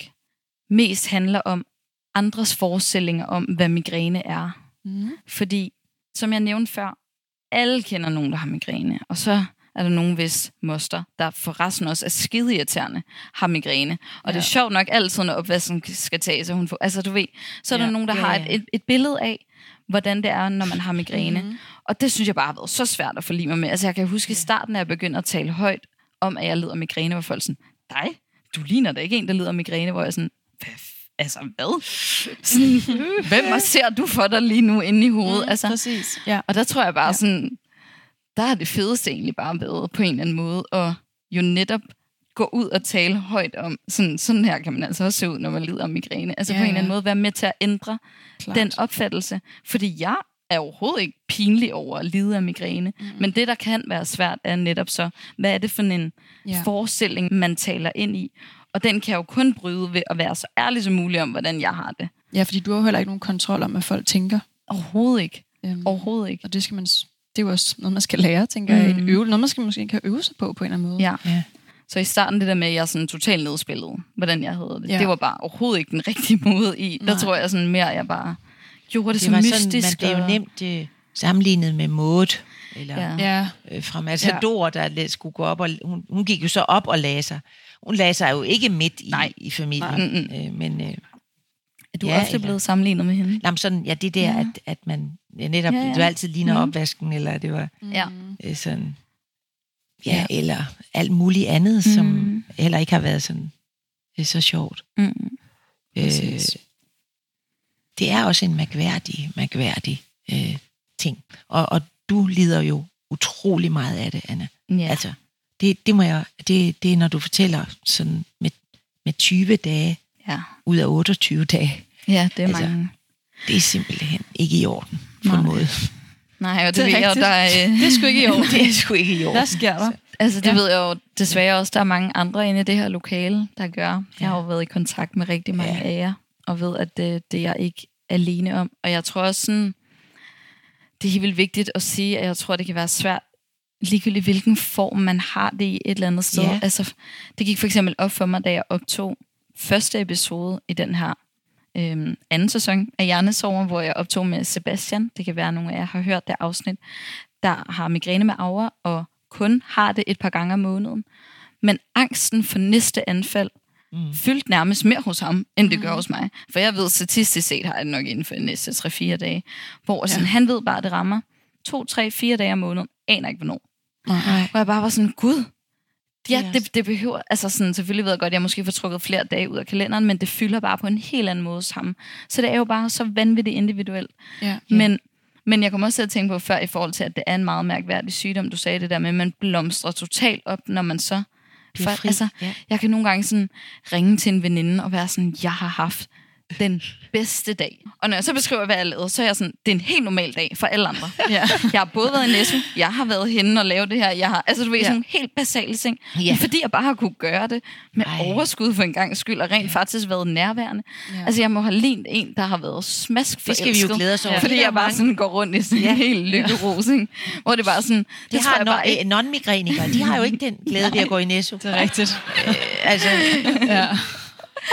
mest handler om andres forestillinger om, hvad migræne er. Mm. Fordi, som jeg nævnte før, alle kender nogen, der har migræne. Og så er der nogen, hvis moster, der for resten også er skide irriterende, har migræne. Og ja. det er sjovt nok altid, når opvasken skal tages, og hun får... Altså, du ved, så er der Ja. nogen, der Ja, har ja. et, et, et billede af, hvordan det er, når man har migræne. Mhm. Og det synes jeg bare har været så svært at forlige mig med. Altså, jeg kan huske i starten, at jeg begyndte at tale højt om, at jeg lider af migræne, hvor folk sådan, dig? Du ligner da ikke en, der lider af migræne, hvor jeg sådan, hvad? Altså, hvad? Sådan, [laughs] hvem ser du for dig lige nu inde i hovedet? Mm, altså, præcis. Ja. og der tror jeg bare Ja. sådan, der er det fedeste egentlig bare været på en eller anden måde, og jo netop gå ud og tale højt om, sådan, sådan her kan man altså også se ud, når man lider af migræne. Altså Ja, på en eller anden måde være med til at ændre Klart. den opfattelse. Fordi jeg er overhovedet ikke pinlig over at lide af migræne. Mm. Men det, der kan være svært, er netop så, hvad er det for en ja. forestilling, man taler ind i? Og den kan jeg jo kun bryde ved at være så ærlig som muligt om, hvordan jeg har det. ja, fordi du har jo heller ikke nogen kontrol om, hvad folk tænker. Overhovedet ikke. Øhm, Overhovedet ikke. Og det skal man, det er jo også noget, man skal lære, tænker mm. jeg. En øve, noget, man skal måske kan øve sig på, på en eller anden måde. Ja. Ja. Så i starten det der med, at jeg sådan totalt nedspillede, hvordan jeg havde det, Ja. ja. det var bare overhovedet ikke den [laughs] rigtige måde i. Der Nej. tror jeg sådan mere, at jeg bare gjorde det, Det så var mystisk. sådan, man blev jo og- nemt øh, sammenlignet med Maud, eller Ja. ja. Ja, øh, fra Matador, der lidt skulle gå op, og hun, hun gik jo så op og lagde sig. Hun lagde sig jo ikke midt i, Nej. i familien, Nej. øh, men øh, Er du Ja, ofte eller- blevet sammenlignet med hende? jamen sådan, ja, det der, Ja. at, at man ja, netop, Ja, ja, du altid ligner Mhm. opvasken, eller det var Ja. øh, sådan, ja, Ja. eller alt muligt andet, som Mhm. heller ikke har været sådan øh, så sjovt. Mm. Øh, det er også en mærkværdig, mærkværdig øh, ting. Og, og du lider jo utrolig meget af det, Anna. Ja. Altså, Det, det, må jeg, det, det er, når du fortæller sådan med, med 20 dage Ja, ud af 28 dage. ja det er Altså, mange. Det er simpelthen ikke i orden på Nej. en måde. Nej, og det, Det er ved jeg der er... øh, Det er sgu ikke i [laughs] år. Det er sgu ikke i orden. Hvad sker der? Altså, det Ja. ved jeg jo desværre også, der er mange andre inde i det her lokale, der gør. Jeg har jo været i kontakt med rigtig mange ja. af jer, og ved, at det, det er jeg ikke alene om. Og jeg tror også sådan, det er helt vildt vigtigt at sige, at jeg tror, det kan være svært, ligegyldigt hvilken form man har det i et eller andet sted. Ja. Altså, det gik for eksempel op for mig, da jeg optog første episode i den her øhm, anden sæson af Hjernesover, hvor jeg optog med Sebastian. Det kan være, at nogle af jer har hørt det afsnit. Der har migræne med aura, og kun har det et par gange om måneden. Men angsten for næste anfald mm. fyldte nærmest mere hos ham, end det gør hos mig. For jeg ved, statistisk set har jeg det nok inden for de næste 3-4 dage. Hvor sådan, han ved bare, at det rammer 2, 3, 4 dage om måneden. Aner ikke, hvornår. Nej. Hvor jeg bare var sådan, gud, ja, Yes. det, det behøver, altså sådan, selvfølgelig ved jeg godt, at jeg måske får trukket flere dage ud af kalenderen, men det fylder bare på en helt anden måde sammen. Så det er jo bare så vanvittigt individuelt. Ja. Men, men jeg kommer også til at tænke på før, i forhold til, at det er en meget mærkværdig sygdom, du sagde det der med, at man blomstrer totalt op, når man så... For, altså, Ja. jeg kan nogle gange sådan ringe til en veninde og være sådan, jeg har haft den bedste dag. Og når jeg så beskriver, hvad jeg lavede, så er jeg sådan, det er en helt normal dag for alle andre. [laughs] Ja. Jeg har både været i Netto, jeg har været henne og lavet det her, jeg har, altså du ved, Ja. sådan helt basale ting. Ja. Fordi jeg bare har kunne gøre det med Ej. Overskud for en gang skyld, og rent faktisk været nærværende. Ja. Altså jeg må have lignet en, der har været smask Det skal vi jo glæde os over. Fordi jeg bare sådan går rundt i sådan en helt lykkeros, ikke? Hvor det bare sådan, det, Det har jeg bare ikke. non- non-migrænikere. De har jo ikke den glæde ved at gå i Netto. Det er rigtigt. Altså, Ja.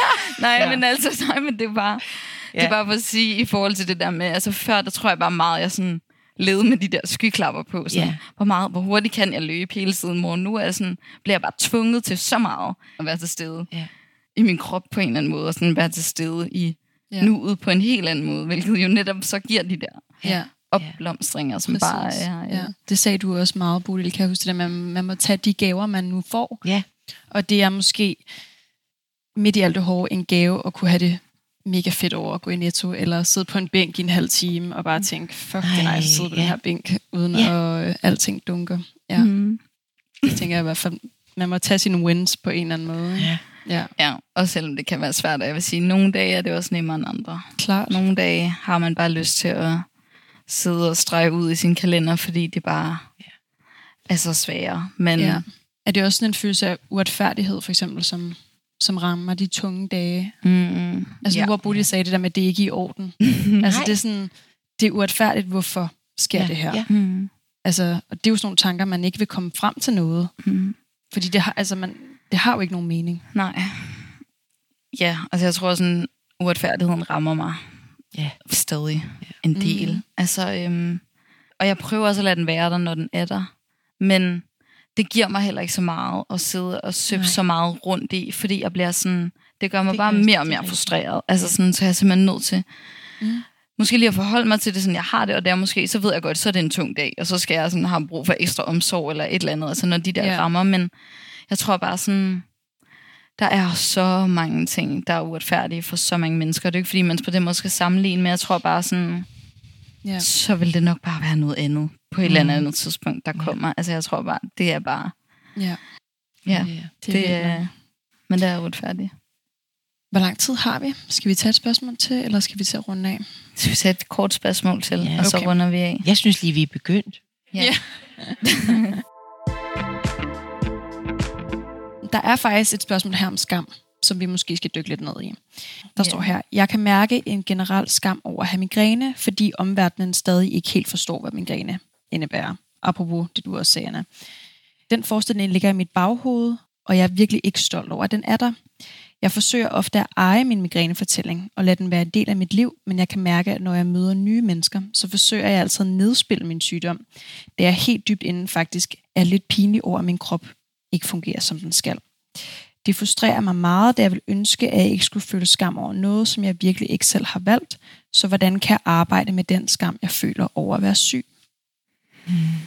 [laughs] Nej, Ja. ja. men altså, [laughs] nej, men det er bare, ja. det Ja. er bare for at sige, i forhold til det der med, altså før, der tror jeg bare meget, jeg sådan levede med de der skyklapper på. Sådan, Ja. hvor, meget, hvor hurtigt kan jeg løbe hele tiden, mor? Nu er jeg sådan, bliver jeg bare tvunget til så meget at være til stede Ja. i min krop på en eller anden måde, og sådan være til stede i Ja. ja. nuet på en helt anden måde, hvilket jo netop så giver de der Ja. opblomstringer, som Præcis. bare er... ja. Det sagde du også meget, Bodil, kan jeg huske det der, man, man må tage de gaver, man nu får. ja. Og det er måske midt i alt det hårde en gave at kunne have det mega fedt over at gå i netto, eller sidde på en bænk i en halv time og bare tænke, fuck, det er nice at sidde på ja. den her bænk, uden Ja. at øh, alting dunker. Ja, Mm. det tænker jeg i hvert fald, man må tage sine wins på en eller anden måde. ja. ja Ja, og selvom det kan være svært, og jeg vil sige, nogle dage er det også nemmere end andre. klart. Nogle dage har man bare lyst til at sidde og strege ud i sin kalender, fordi det bare er så sværere. Men Ja. ja. Er det også sådan en følelse af uretfærdighed, for eksempel, som, som rammer de tunge dage? Mm, Altså ja. nu hvor Bodil sagde det der med, at det ikke er i orden. [laughs] altså det er sådan, det er uretfærdigt, hvorfor sker Ja, det her? ja. Mm, Altså, og det er jo sådan nogle tanker, man ikke vil komme frem til noget. mm, Fordi det har, altså man, det har jo ikke nogen mening. nej. Ja, altså jeg tror sådan, uretfærdigheden rammer mig Ja. stadig en del. Mm. Altså, øhm, og jeg prøver også at lade den være der, når den er der. Men det giver mig heller ikke så meget at sidde og søbe så meget rundt i, fordi jeg bliver sådan, det gør mig Det bare mere og er mere frustreret. Altså sådan, så jeg er simpelthen nødt til, Mm. måske lige at forholde mig til det, sådan jeg har det, og der måske, så ved jeg godt, så er det en tung dag, og så skal jeg sådan have brug for ekstra omsorg eller et eller andet, altså når de der yeah. rammer, men jeg tror bare sådan, der er så mange ting, der er uretfærdige for så mange mennesker. Det er ikke, fordi man på den måde skal sammenligne, men jeg tror bare sådan, Ja. så vil det nok bare være noget andet på et eller Mm. andet tidspunkt, der kommer. Altså jeg tror bare, det er bare, ja. ja, ja. det, er det er, men det er uretfærdigt. Hvor lang tid har vi? Skal vi tage et spørgsmål til, eller skal vi at runde af? Så vi sætter et kort spørgsmål til, Ja, og så okay. runder vi af. Jeg synes lige, vi er begyndt. Ja. Ja. [laughs] Der er faktisk et spørgsmål her om skam, som vi måske skal dykke lidt ned i. Der står her, jeg kan mærke en generel skam over at have migræne, fordi omverdenen stadig ikke helt forstår, hvad migræne indebærer. Apropos det, du også sagde, Anna. Den forestilling ligger i mit baghoved, og jeg er virkelig ikke stolt over, at den er der. Jeg forsøger ofte at eje min migrænefortælling og lade den være en del af mit liv, men jeg kan mærke, at når jeg møder nye mennesker, så forsøger jeg altid at nedspille min sygdom, da jeg helt dybt inden faktisk er lidt pinlig over, at min krop ikke fungerer, som den skal. Det frustrerer mig meget, da jeg vil ønske, at jeg ikke skulle føle skam over noget, som jeg virkelig ikke selv har valgt. Så hvordan kan jeg arbejde med den skam, jeg føler over at være syg?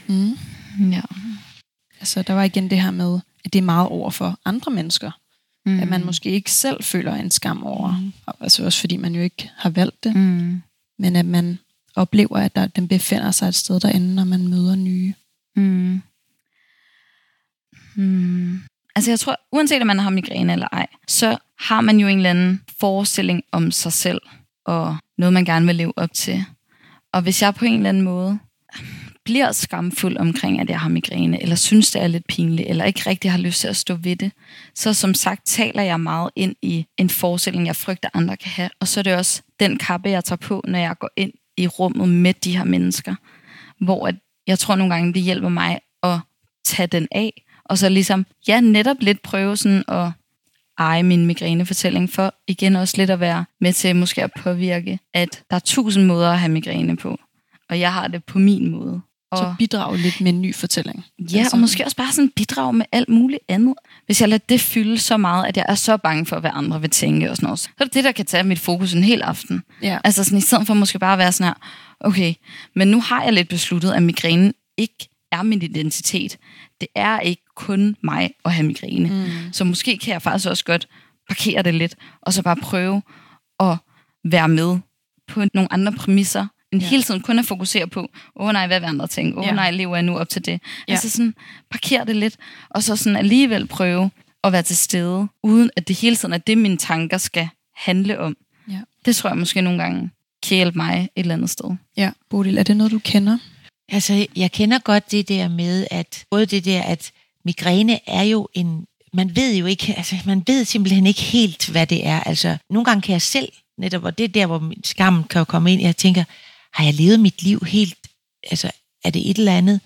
Mm. ja. Altså, der var igen det her med, at det er meget over for andre mennesker. Mm. At man måske ikke selv føler en skam over. Mm. Altså også fordi man jo ikke har valgt det. Mm. Men at man oplever, at der, den befinder sig et sted derinde, når man møder nye. Mm. Hmm. Altså jeg tror, uanset om man har migræne eller ej, så har man jo en eller anden forestilling om sig selv, og noget man gerne vil leve op til. Og hvis jeg på en eller anden måde bliver skamfuld omkring, at jeg har migræne, eller synes, det er lidt pinligt, eller ikke rigtig har lyst til at stå ved det, så som sagt taler jeg meget ind i en forestilling, jeg frygter, andre kan have. Og så er det også den kappe, jeg tager på, når jeg går ind i rummet med de her mennesker, hvor at jeg tror nogle gange, det hjælper mig at tage den af, og så ligesom, ja, netop lidt prøve sådan at eje min migrænefortælling, for igen også lidt at være med til måske at påvirke, at der er tusind måder at have migræne på, og jeg har det på min måde. Og, Så bidrage lidt med en ny fortælling. ja, altså, og måske også bare sådan bidrage med alt muligt andet. Hvis jeg lader det fylde så meget, at jeg er så bange for, hvad andre vil tænke og sådan noget, så er det det, der kan tage mit fokus en hel aften. Ja. Altså sådan, i stedet for måske bare at være sådan her, okay, men nu har jeg lidt besluttet, at migrænen ikke er min identitet. Det er ikke kun mig at have migræne. Mm. Så måske kan jeg faktisk også godt parkere det lidt, og så bare prøve at være med på nogle andre præmisser, end ja. hele tiden kun at fokusere på, åh oh, nej, hvad vil andre tænke? Åh oh, Ja. nej, lever jeg nu op til det? Ja. Altså sådan, parkere det lidt, og så sådan alligevel prøve at være til stede, uden at det hele tiden er det, mine tanker skal handle om. Ja. Det tror jeg måske nogle gange kan hjælpe mig et eller andet sted. Ja, Bodil, er det noget, du kender? Altså, jeg kender godt det der med, at både det der, at migræne er jo en, man ved jo ikke, altså man ved simpelthen ikke helt, hvad det er. Altså, nogle gange kan jeg selv netop, og det er der, hvor min skam kan komme ind, jeg tænker, har jeg levet mit liv helt, altså, er det et eller andet?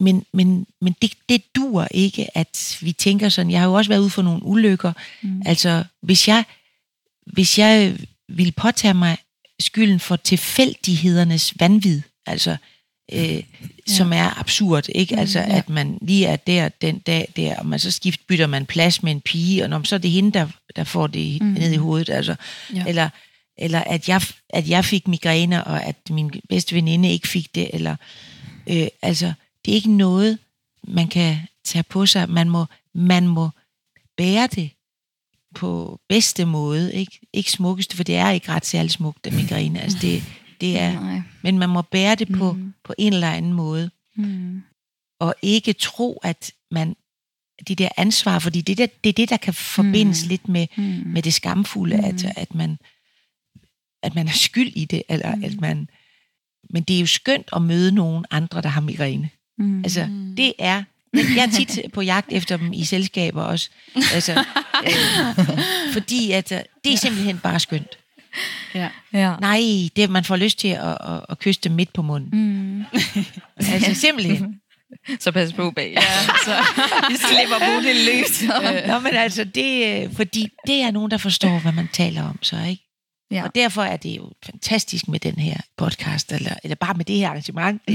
Men, men, men det, det dur ikke, at vi tænker sådan. Jeg har jo også været ude for nogle ulykker. Mm. Altså, hvis jeg, hvis jeg ville påtage mig skylden for tilfældighedernes vanvid, altså, øh, ja. som er absurd, ikke? Altså, ja. at man lige er der den dag der, og man så skift bytter man plads med en pige, og når, så er det hende, der, der får det mm. ned i hovedet, altså. Ja. Eller, eller at, jeg, at jeg fik migræner, og at min bedste veninde ikke fik det, eller, øh, altså, det er ikke noget, man kan tage på sig. Man må, man må bære det på bedste måde, ikke? Ikke smukkeste, for det er ikke ret særlig smukt, det migræne. Altså det, det er, Nej. men man må bære det på, Mm. på en eller anden måde, Mm. og ikke tro, at man det der ansvar, fordi det, der, det er det, der kan forbindes Mm. lidt med, Mm. med det skamfulde, Mm. at, at, man, at man er skyld i det, eller Mm. at man... Men det er jo skønt at møde nogen andre, der har migræne. Mm. Altså, det er... Jeg er tit på jagt efter dem i selskaber også. Altså, [laughs] øh, fordi at, øh, det er simpelthen bare skønt. Ja. ja. Nej, det, man får lyst til at, at, at kysse dem midt på munden. Mm. [laughs] Altså simpelthen. Så pas på bag. Ja, så [laughs] vi slipper Bodil løs. Nå, men altså, det, øh, fordi det er nogen, der forstår, hvad man taler om, så ikke? Ja. Og derfor er det jo fantastisk med den her podcast, eller, eller bare med det her arrangement. [laughs]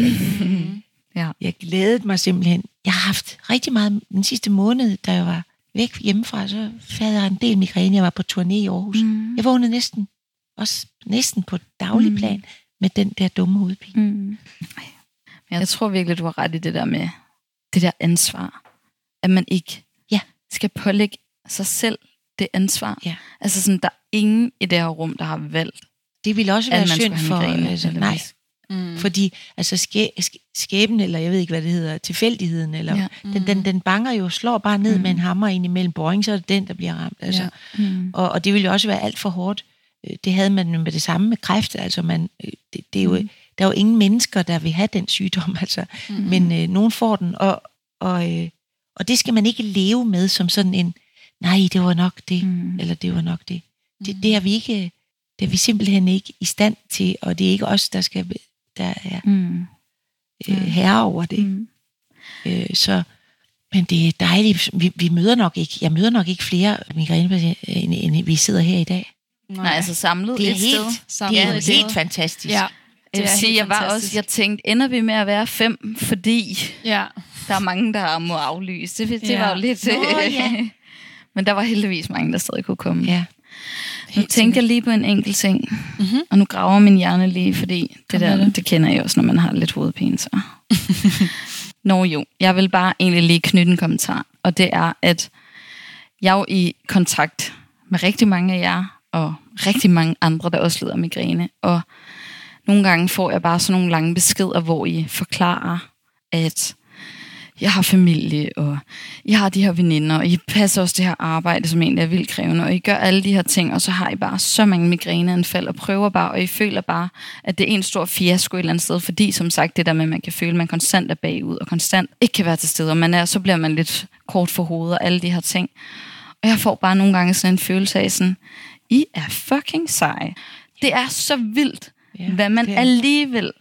Ja. Jeg glædede mig simpelthen. Jeg har haft rigtig meget den sidste måned, da jeg var væk hjemmefra, så havde jeg en del migræne. Jeg var på turné i Aarhus. Mm. Jeg vågnede næsten, også næsten på daglig Mm. plan, med den der dumme hovedpine. Mm. Jeg tror virkelig, du har ret i det der med det der ansvar. At man ikke Ja. skal pålægge sig selv det ansvar. Ja. Altså sådan, der er ingen i det her rum, der har valgt, Det ville også være synd for... migræne. Altså, nej, Mm. fordi altså skæ, sk- skæbnen, eller jeg ved ikke, hvad det hedder, tilfældigheden, eller Ja. ja. den, den, den banger jo, slår bare ned Mm. mm. med en hammer ind imellem boring, så er det den, der bliver ramt. Altså. Ja. Mm. Og, og det ville jo også være alt for hårdt. Øh, Det havde man med det samme med kræft. Altså man, øh, det, det er jo, Mm. Der er jo ingen mennesker, der vil have den sygdom, [laughs] altså. Mm. men øh, nogen får den, og, og, øh, og det skal man ikke leve med som sådan en, nej, det var nok det, Mm. mm. eller det var nok det. Det, det er vi ikke, det er vi simpelthen ikke i stand til, og det er ikke os, der skal der er Mm. øh, herre over det. Mm. Øh, så, men det er dejligt. Vi, vi møder nok ikke, jeg møder nok ikke flere migrænepatienter, end, end vi sidder her i dag. Nej, altså samlet Det er et helt, sted. det er helt sted. fantastisk. Ja. Jeg vil sige, helt jeg var fantastisk. også, jeg tænkte, ender vi med at være fem, fordi Ja. der er mange, der må aflyse. Det, det Ja. var jo lidt... Nå, ja. [laughs] Men der var heldigvis mange, der stadig kunne komme. Ja. Nu tænker jeg lige på en enkelt ting, Mhm. og nu graver min hjerne lige, fordi det Kom der, det. det. kender jeg også, når man har lidt hovedpine. Så. [laughs] Nå jo, jeg vil bare egentlig lige knytte en kommentar, og det er, at jeg er jo i kontakt med rigtig mange af jer, og rigtig mange andre, der også lider af migræne, og nogle gange får jeg bare sådan nogle lange beskeder, hvor I forklarer, at jeg har familie, og jeg har de her veninder, og I passer også det her arbejde, som egentlig er vildt krævende, og I gør alle de her ting, og så har I bare så mange migræneanfald, og prøver bare, og I føler bare, at det er en stor fiasko et eller andet sted, fordi som sagt, det der med, at man kan føle, at man konstant er bagud, og konstant ikke kan være til stede, og man er, så bliver man lidt kort for hovedet, og alle de her ting. Og jeg får bare nogle gange sådan en følelse af sådan, i er fucking seje. Det er så vildt, Ja, hvad man alligevel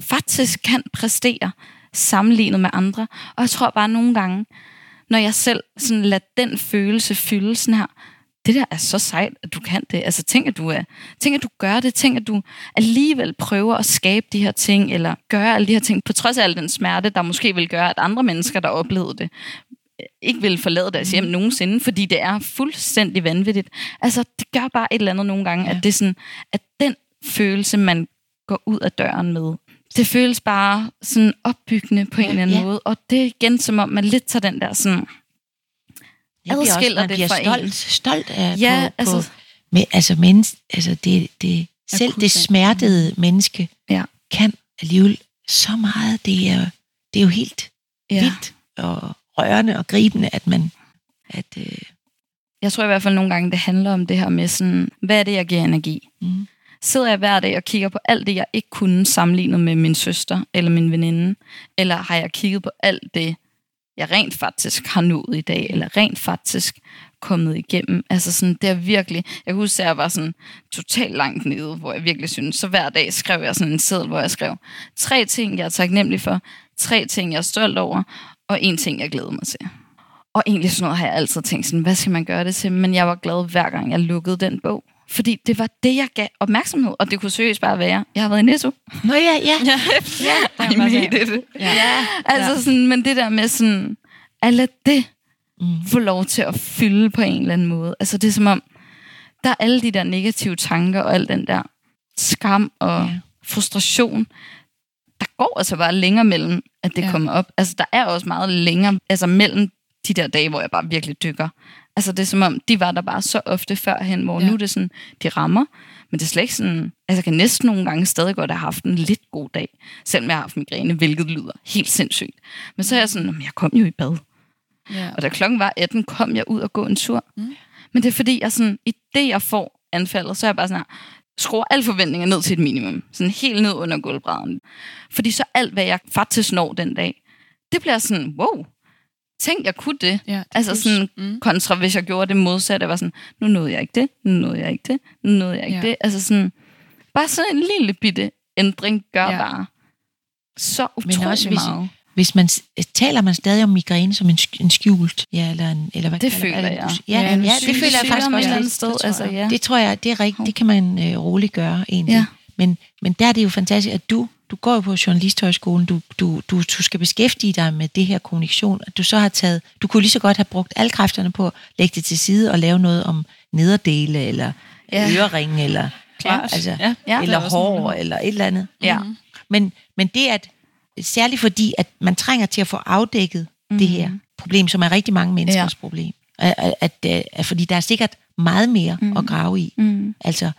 faktisk kan præstere sammenlignet med andre. Og jeg tror bare nogle gange, når jeg selv sådan lader den følelse fylde sådan her, det der er så sejt, at du kan det. Altså tænk, at du, er, tænk, at du gør det. Tænk, at du alligevel prøver at skabe de her ting, eller gøre alle de her ting, på trods af al den smerte, der måske vil gøre, at andre mennesker, der oplevede det, ikke vil forlade deres hjem nogensinde, fordi det er fuldstændig vanvittigt. Altså, det gør bare et eller andet nogle gange, ja. at det er sådan, at den følelse, man går ud af døren med, det føles bare sådan opbyggende på en eller anden Ja. måde, og det er igen som om, man lidt tager den der sådan, Det bliver også, man det bliver stolt, en. stolt af Ja, på, altså- på med, altså, menneske, altså det, det, selv det smertede menneske Ja. kan alligevel så meget. Det er, det er jo helt ja. vildt og rørende og gribende, at man at, øh, Jeg tror i hvert fald nogle gange, det handler om det her med sådan, hvad er det, jeg giver energi? mm, Sidder jeg hver dag og kigger på alt det, jeg ikke kunne sammenlignet med min søster eller min veninde? Eller har jeg kigget på alt det, jeg rent faktisk har nået i dag, eller rent faktisk kommet igennem? Altså sådan, det er virkelig... Jeg kan huske, at jeg var sådan totalt langt nede, hvor jeg virkelig synes, så hver dag skrev jeg sådan en seddel, hvor jeg skrev tre ting, jeg er taknemmelig for, tre ting, jeg er stolt over, og en ting, jeg glæder mig til. Og egentlig sådan noget har jeg altid tænkt sådan, hvad skal man gøre det til? Men jeg var glad hver gang, jeg lukkede den bog. Fordi det var det, jeg gav opmærksomhed, og det kunne seriøst bare være, jeg har været i Netto. Nå ja, ja. Ja, I made it. Ja. ja. Altså Ja. sådan, men det der med sådan, at lade det Mm. få lov til at fylde på en eller anden måde. Altså det er som om, der er alle de der negative tanker, og al den der skam og Ja. frustration, der går altså bare længere mellem, at det Ja. kommer op. Altså der er også meget længere, altså mellem de der dage, hvor jeg bare virkelig dykker. Altså det er som om, de var der bare så ofte førhen, hvor Ja. nu er det sådan, de rammer, men det er slet ikke sådan, altså jeg kan næsten nogle gange stadig godt have haft en lidt god dag, selvom jeg har haft migræne, hvilket lyder helt sindssygt. Men så er jeg sådan, "Nå, men jeg kom jo i bad. Ja. Og da klokken var 18, kom jeg ud og gå en tur. Mm. Men det er fordi, jeg sådan, i det jeg får anfaldet, så er jeg bare sådan her, skruer alle forventninger ned til et minimum. Sådan helt ned under gulvbrædden. Fordi så alt, hvad jeg faktisk når den dag, det bliver sådan, wow, tænk, jeg kunne det. Ja, det Altså sådan Mm. kontra, hvis jeg gjorde det modsatte, jeg var sådan, nu nåede jeg ikke det, nu nåede jeg ikke det, nu nåede jeg ikke Ja. det. Altså sådan, bare sådan en lille bitte ændring gør Ja. bare så utrolig også hvis- meget. Hvis man s- taler man stadig om migræne som en, en skjult, ja, eller en, eller hvad Det føler er jeg. Ja, ja, Ja, det føler jeg faktisk også eller andet lidt. sted. det tror Altså, jeg. ja. Det tror jeg, det er rigtigt. Det kan man øh, roligt gøre egentlig. Ja. Men, men der er det jo fantastisk, at du, du går jo på journalisthøjskolen, du, du, du, du skal beskæftige dig med det her kommunikation, at du så har taget, du kunne lige så godt have brugt alle kræfterne på at lægge det til side og lave noget om nederdele, eller ja. Øreringe, eller, Klart. altså, Ja. Ja. eller er hår, eller et eller andet. Ja. Mhm. Men, men det at, særligt fordi, at man trænger til at få afdækket mm. det her problem, som er rigtig mange menneskers ja. problem. At, at, at, at, fordi der er sikkert meget mere mm. at grave i. Mm. Altså,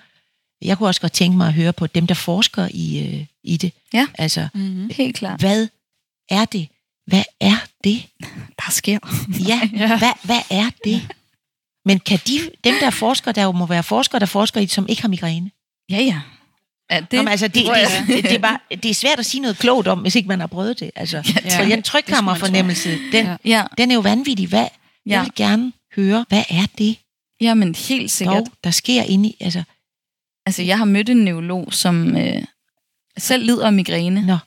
jeg kunne også godt tænke mig at høre på dem, der forsker i, øh, i det. Ja. Altså, Mhm. Helt klart. hvad er det? Hvad er det? Der sker. Ja, [laughs] Ja. Hvad, hvad er det? Men kan de, dem der forsker, der jo må være forskere, der forsker i det, som ikke har migræne? Ja, ja. Ja det, Jamen, altså, det, det, jeg. det, det, er bare, det er svært at sige noget klogt om, hvis ikke man har prøvet det. Altså, [laughs] ja, så den trykkammerfornemmelse, den, Ja. Den er jo vanvittig. Hvad, jeg ja. vil gerne høre, hvad er det ja, men helt sikkert. dog, der sker inde i? Altså, Altså, jeg har mødt en neurolog, som øh, selv lider af migræne. Nå.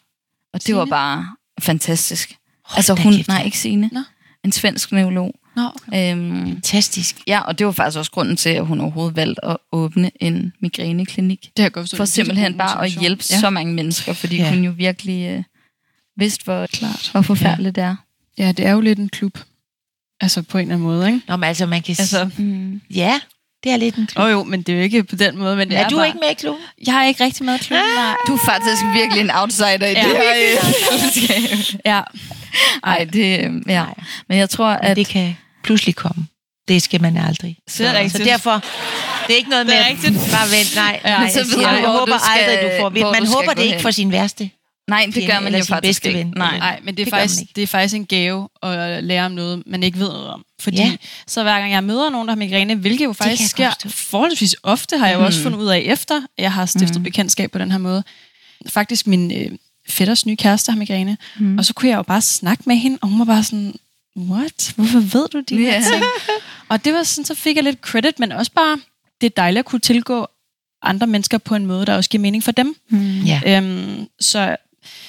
Og det var Signe? bare fantastisk. hold altså, hun, kæft, nej, ikke Signe. Nå. En svensk neurolog. Nå, okay. Øhm, Fantastisk. ja, og det var faktisk også grunden til, at hun overhovedet valgte at åbne en migræneklinik. Det har godt. For simpelthen bare at hjælpe ja. så mange mennesker, fordi Ja. ja. hun jo virkelig øh, vidste, hvor, Klart. hvor forfærdeligt det er. Ja, det er jo lidt en klub. Altså på en eller anden måde, ikke? Nå, men altså, man kan Altså, Mm. ja, det er lidt en klub. åh jo, men det er jo ikke på den måde. Men det er, er, du bare, ikke med i klubben? Jeg er ikke rigtig med i klubben, nej. Du er faktisk virkelig en outsider i Ja. det her. [laughs] [laughs] Ja. [laughs] Ej, det, øh, ja. Nej. Men jeg tror, At det kan pludselig komme. Det skal man aldrig. Det er rigtigt. Så derfor, det er ikke noget Det med er at rigtigt. bare vent. Nej, Ja, nej så jeg, ved siger, du, jeg hvor håber du skal- aldrig, du får hvor vind. Man håber det ikke hen. for sin værste Nej, det gør man jo sin faktisk bedste ikke. ven. Nej. Nej, men det er, Det faktisk, det er faktisk en gave at lære om noget, man ikke ved noget om. Fordi Ja. så hver gang jeg møder nogen, der har migræne, hvilket jo faktisk jeg sker forholdsvis ofte, har jeg jo også Mm. fundet ud af efter, jeg har stiftet Mm. mm. bekendtskab på den her måde. Faktisk min øh, fætters nye kæreste har migræne, Mm. mm. og så kunne jeg jo bare snakke med hende, og hun var bare sådan, what? Hvorfor ved du de Ja. her ting? Og det var sådan, så fik jeg lidt credit, men også bare, det er dejligt at kunne tilgå andre mennesker på en måde, der også giver mening for dem. Mm. Ja. Øhm, så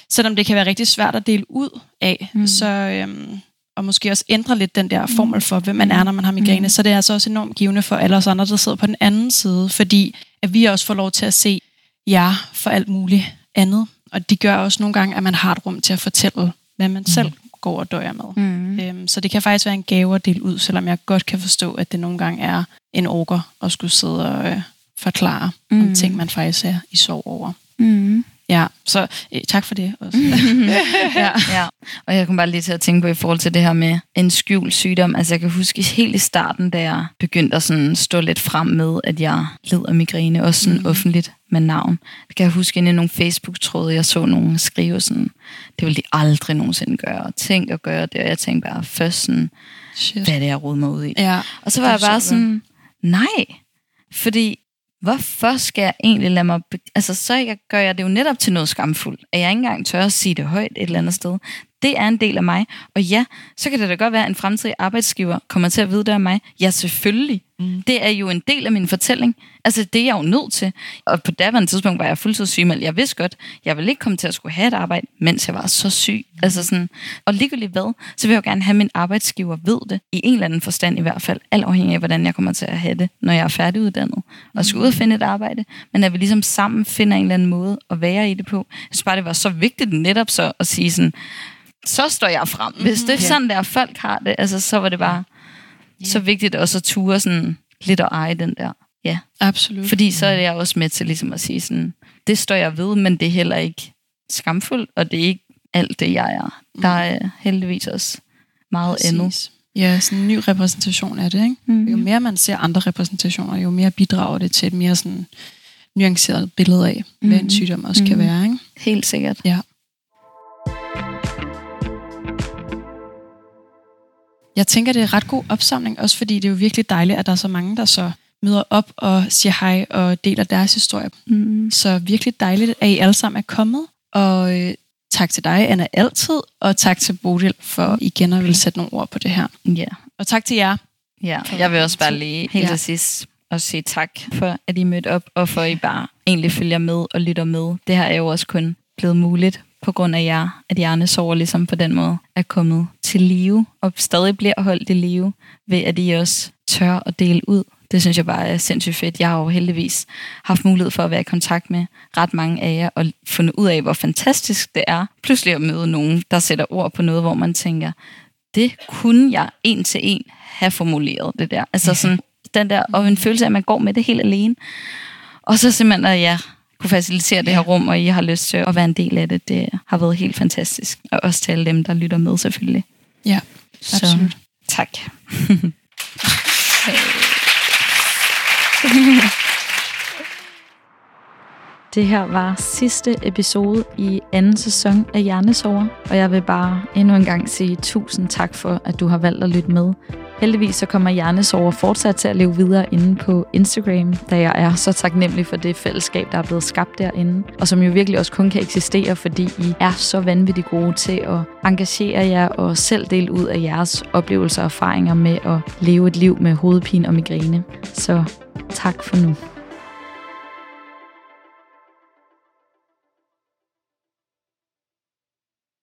selvom det kan være rigtig svært at dele ud af, Mm. mm. så øhm, og måske også ændre lidt den der formel for, hvem man er, når man har migræne, Mm. mm. så det er altså også enormt givende for alle os andre, der sidder på den anden side, fordi at vi også får lov til at se jer for alt muligt andet. Og det gør også nogle gange, at man har et rum til at fortælle, hvad man selv går og døjer med. Mm. Øhm, så det kan faktisk være en gave at dele ud, selvom jeg godt kan forstå, at det nogle gange er en orker at skulle sidde og øh, forklare mm. Mm. om ting, man faktisk er i sorg over. Mm. Ja, så øh, tak for det også. [laughs] ja. ja. Og jeg kom bare lige til at tænke på i forhold til det her med en skjult sygdom. Altså jeg kan huske helt i starten, da jeg begyndte at sådan stå lidt frem med, at jeg led af migræne, også sådan mm. Offentligt med navn. Det kan jeg huske inde i nogle Facebook-tråde, jeg så nogen skrive sådan, det ville de aldrig nogensinde gøre. Tænk at gøre det, og jeg tænkte bare først sådan, Shit. hvad er det, jeg roder mig ud i? Ja, Og så var jeg bare sådan, nej, fordi hvorfor skal jeg egentlig lade mig... Be- altså, så jeg, gør jeg det jo netop til noget skamfuldt, at jeg ikke engang tør at sige det højt et eller andet sted. Det er en del af mig. Og ja, så kan det da godt være, at en fremtidig arbejdsgiver kommer til at vide det af mig. Ja, selvfølgelig. Mm. Det er jo en del af min fortælling. Altså, det er jeg jo nødt til. Og på daværende tidspunkt var jeg fuldtidssygemeldt. Jeg vidste godt, jeg ville ikke komme til at skulle have et arbejde, mens jeg var så syg. Altså sådan, og ligegyldigt hvad, så vil jeg jo gerne have, at min arbejdsgiver ved det. I en eller anden forstand i hvert fald. Alt afhængig af, hvordan jeg kommer til at have det, når jeg er færdiguddannet. Og skal ud og finde et arbejde. Men at vi ligesom sammen finder en eller anden måde at være i det på. Jeg synes bare, det var så vigtigt netop så at sige sådan, så står jeg frem. Hvis det er sådan, der folk har det, altså, så var det bare så vigtigt også at ture sådan lidt at eje den der. Ja, absolut. fordi så er jeg også med til ligesom at sige sådan, det står jeg ved, men det er heller ikke skamfuldt, og det er ikke alt det, jeg er. Der er heldigvis også meget andet. Præcis. Ja, sådan en ny repræsentation af det. Ikke? Mm. Jo mere man ser andre repræsentationer, jo mere bidrager det til et mere sådan nuanceret billede af, hvad en Mhm. sygdom også kan Mhm. være. Ikke? Helt sikkert. Ja. Jeg tænker, det er en ret god opsamling, også fordi det er jo virkelig dejligt, at der er så mange, der så møder op og siger hej og deler deres historie. Mm. Så virkelig dejligt, at I alle sammen er kommet. Og øh, tak til dig, Anna, altid. Og tak til Bodil for igen at ville sætte nogle ord på det her. Ja. Og tak til jer. ja, jeg vil også bare lige helt Ja. til sidst og sige tak for, at I mødte op, og for at I bare egentlig følger med og lytter med. Det her er jo også kun blevet muligt på grund af jer, at hjernesover ligesom på den måde er kommet til live, og stadig bliver holdt i live, ved at I også tør at dele ud. Det synes jeg bare er sindssygt fedt. Jeg har jo heldigvis haft mulighed for at være i kontakt med ret mange af jer, og fundet ud af, hvor fantastisk det er pludselig at møde nogen, der sætter ord på noget, hvor man tænker, det kunne jeg en til en have formuleret, det der. Altså sådan, den der, og en følelse af, at man går med det helt alene. Og så simpelthen, at jeg kunne facilitere det her rum, og I har lyst til at være en del af det. Det har været helt fantastisk. Og også til alle dem, der lytter med selvfølgelig. Ja, Så, absolut. tak. [laughs] Det her var sidste episode i anden sæson af Hjernesover, og jeg vil bare endnu en gang sige tusind tak for, at du har valgt at lytte med. Heldigvis så kommer Hjernesover fortsat til at leve videre inde på Instagram, da jeg er så taknemmelig for det fællesskab, der er blevet skabt derinde, og som jo virkelig også kun kan eksistere, fordi I er så vanvittigt gode til at engagere jer og selv dele ud af jeres oplevelser og erfaringer med at leve et liv med hovedpine og migræne. Så tak for nu.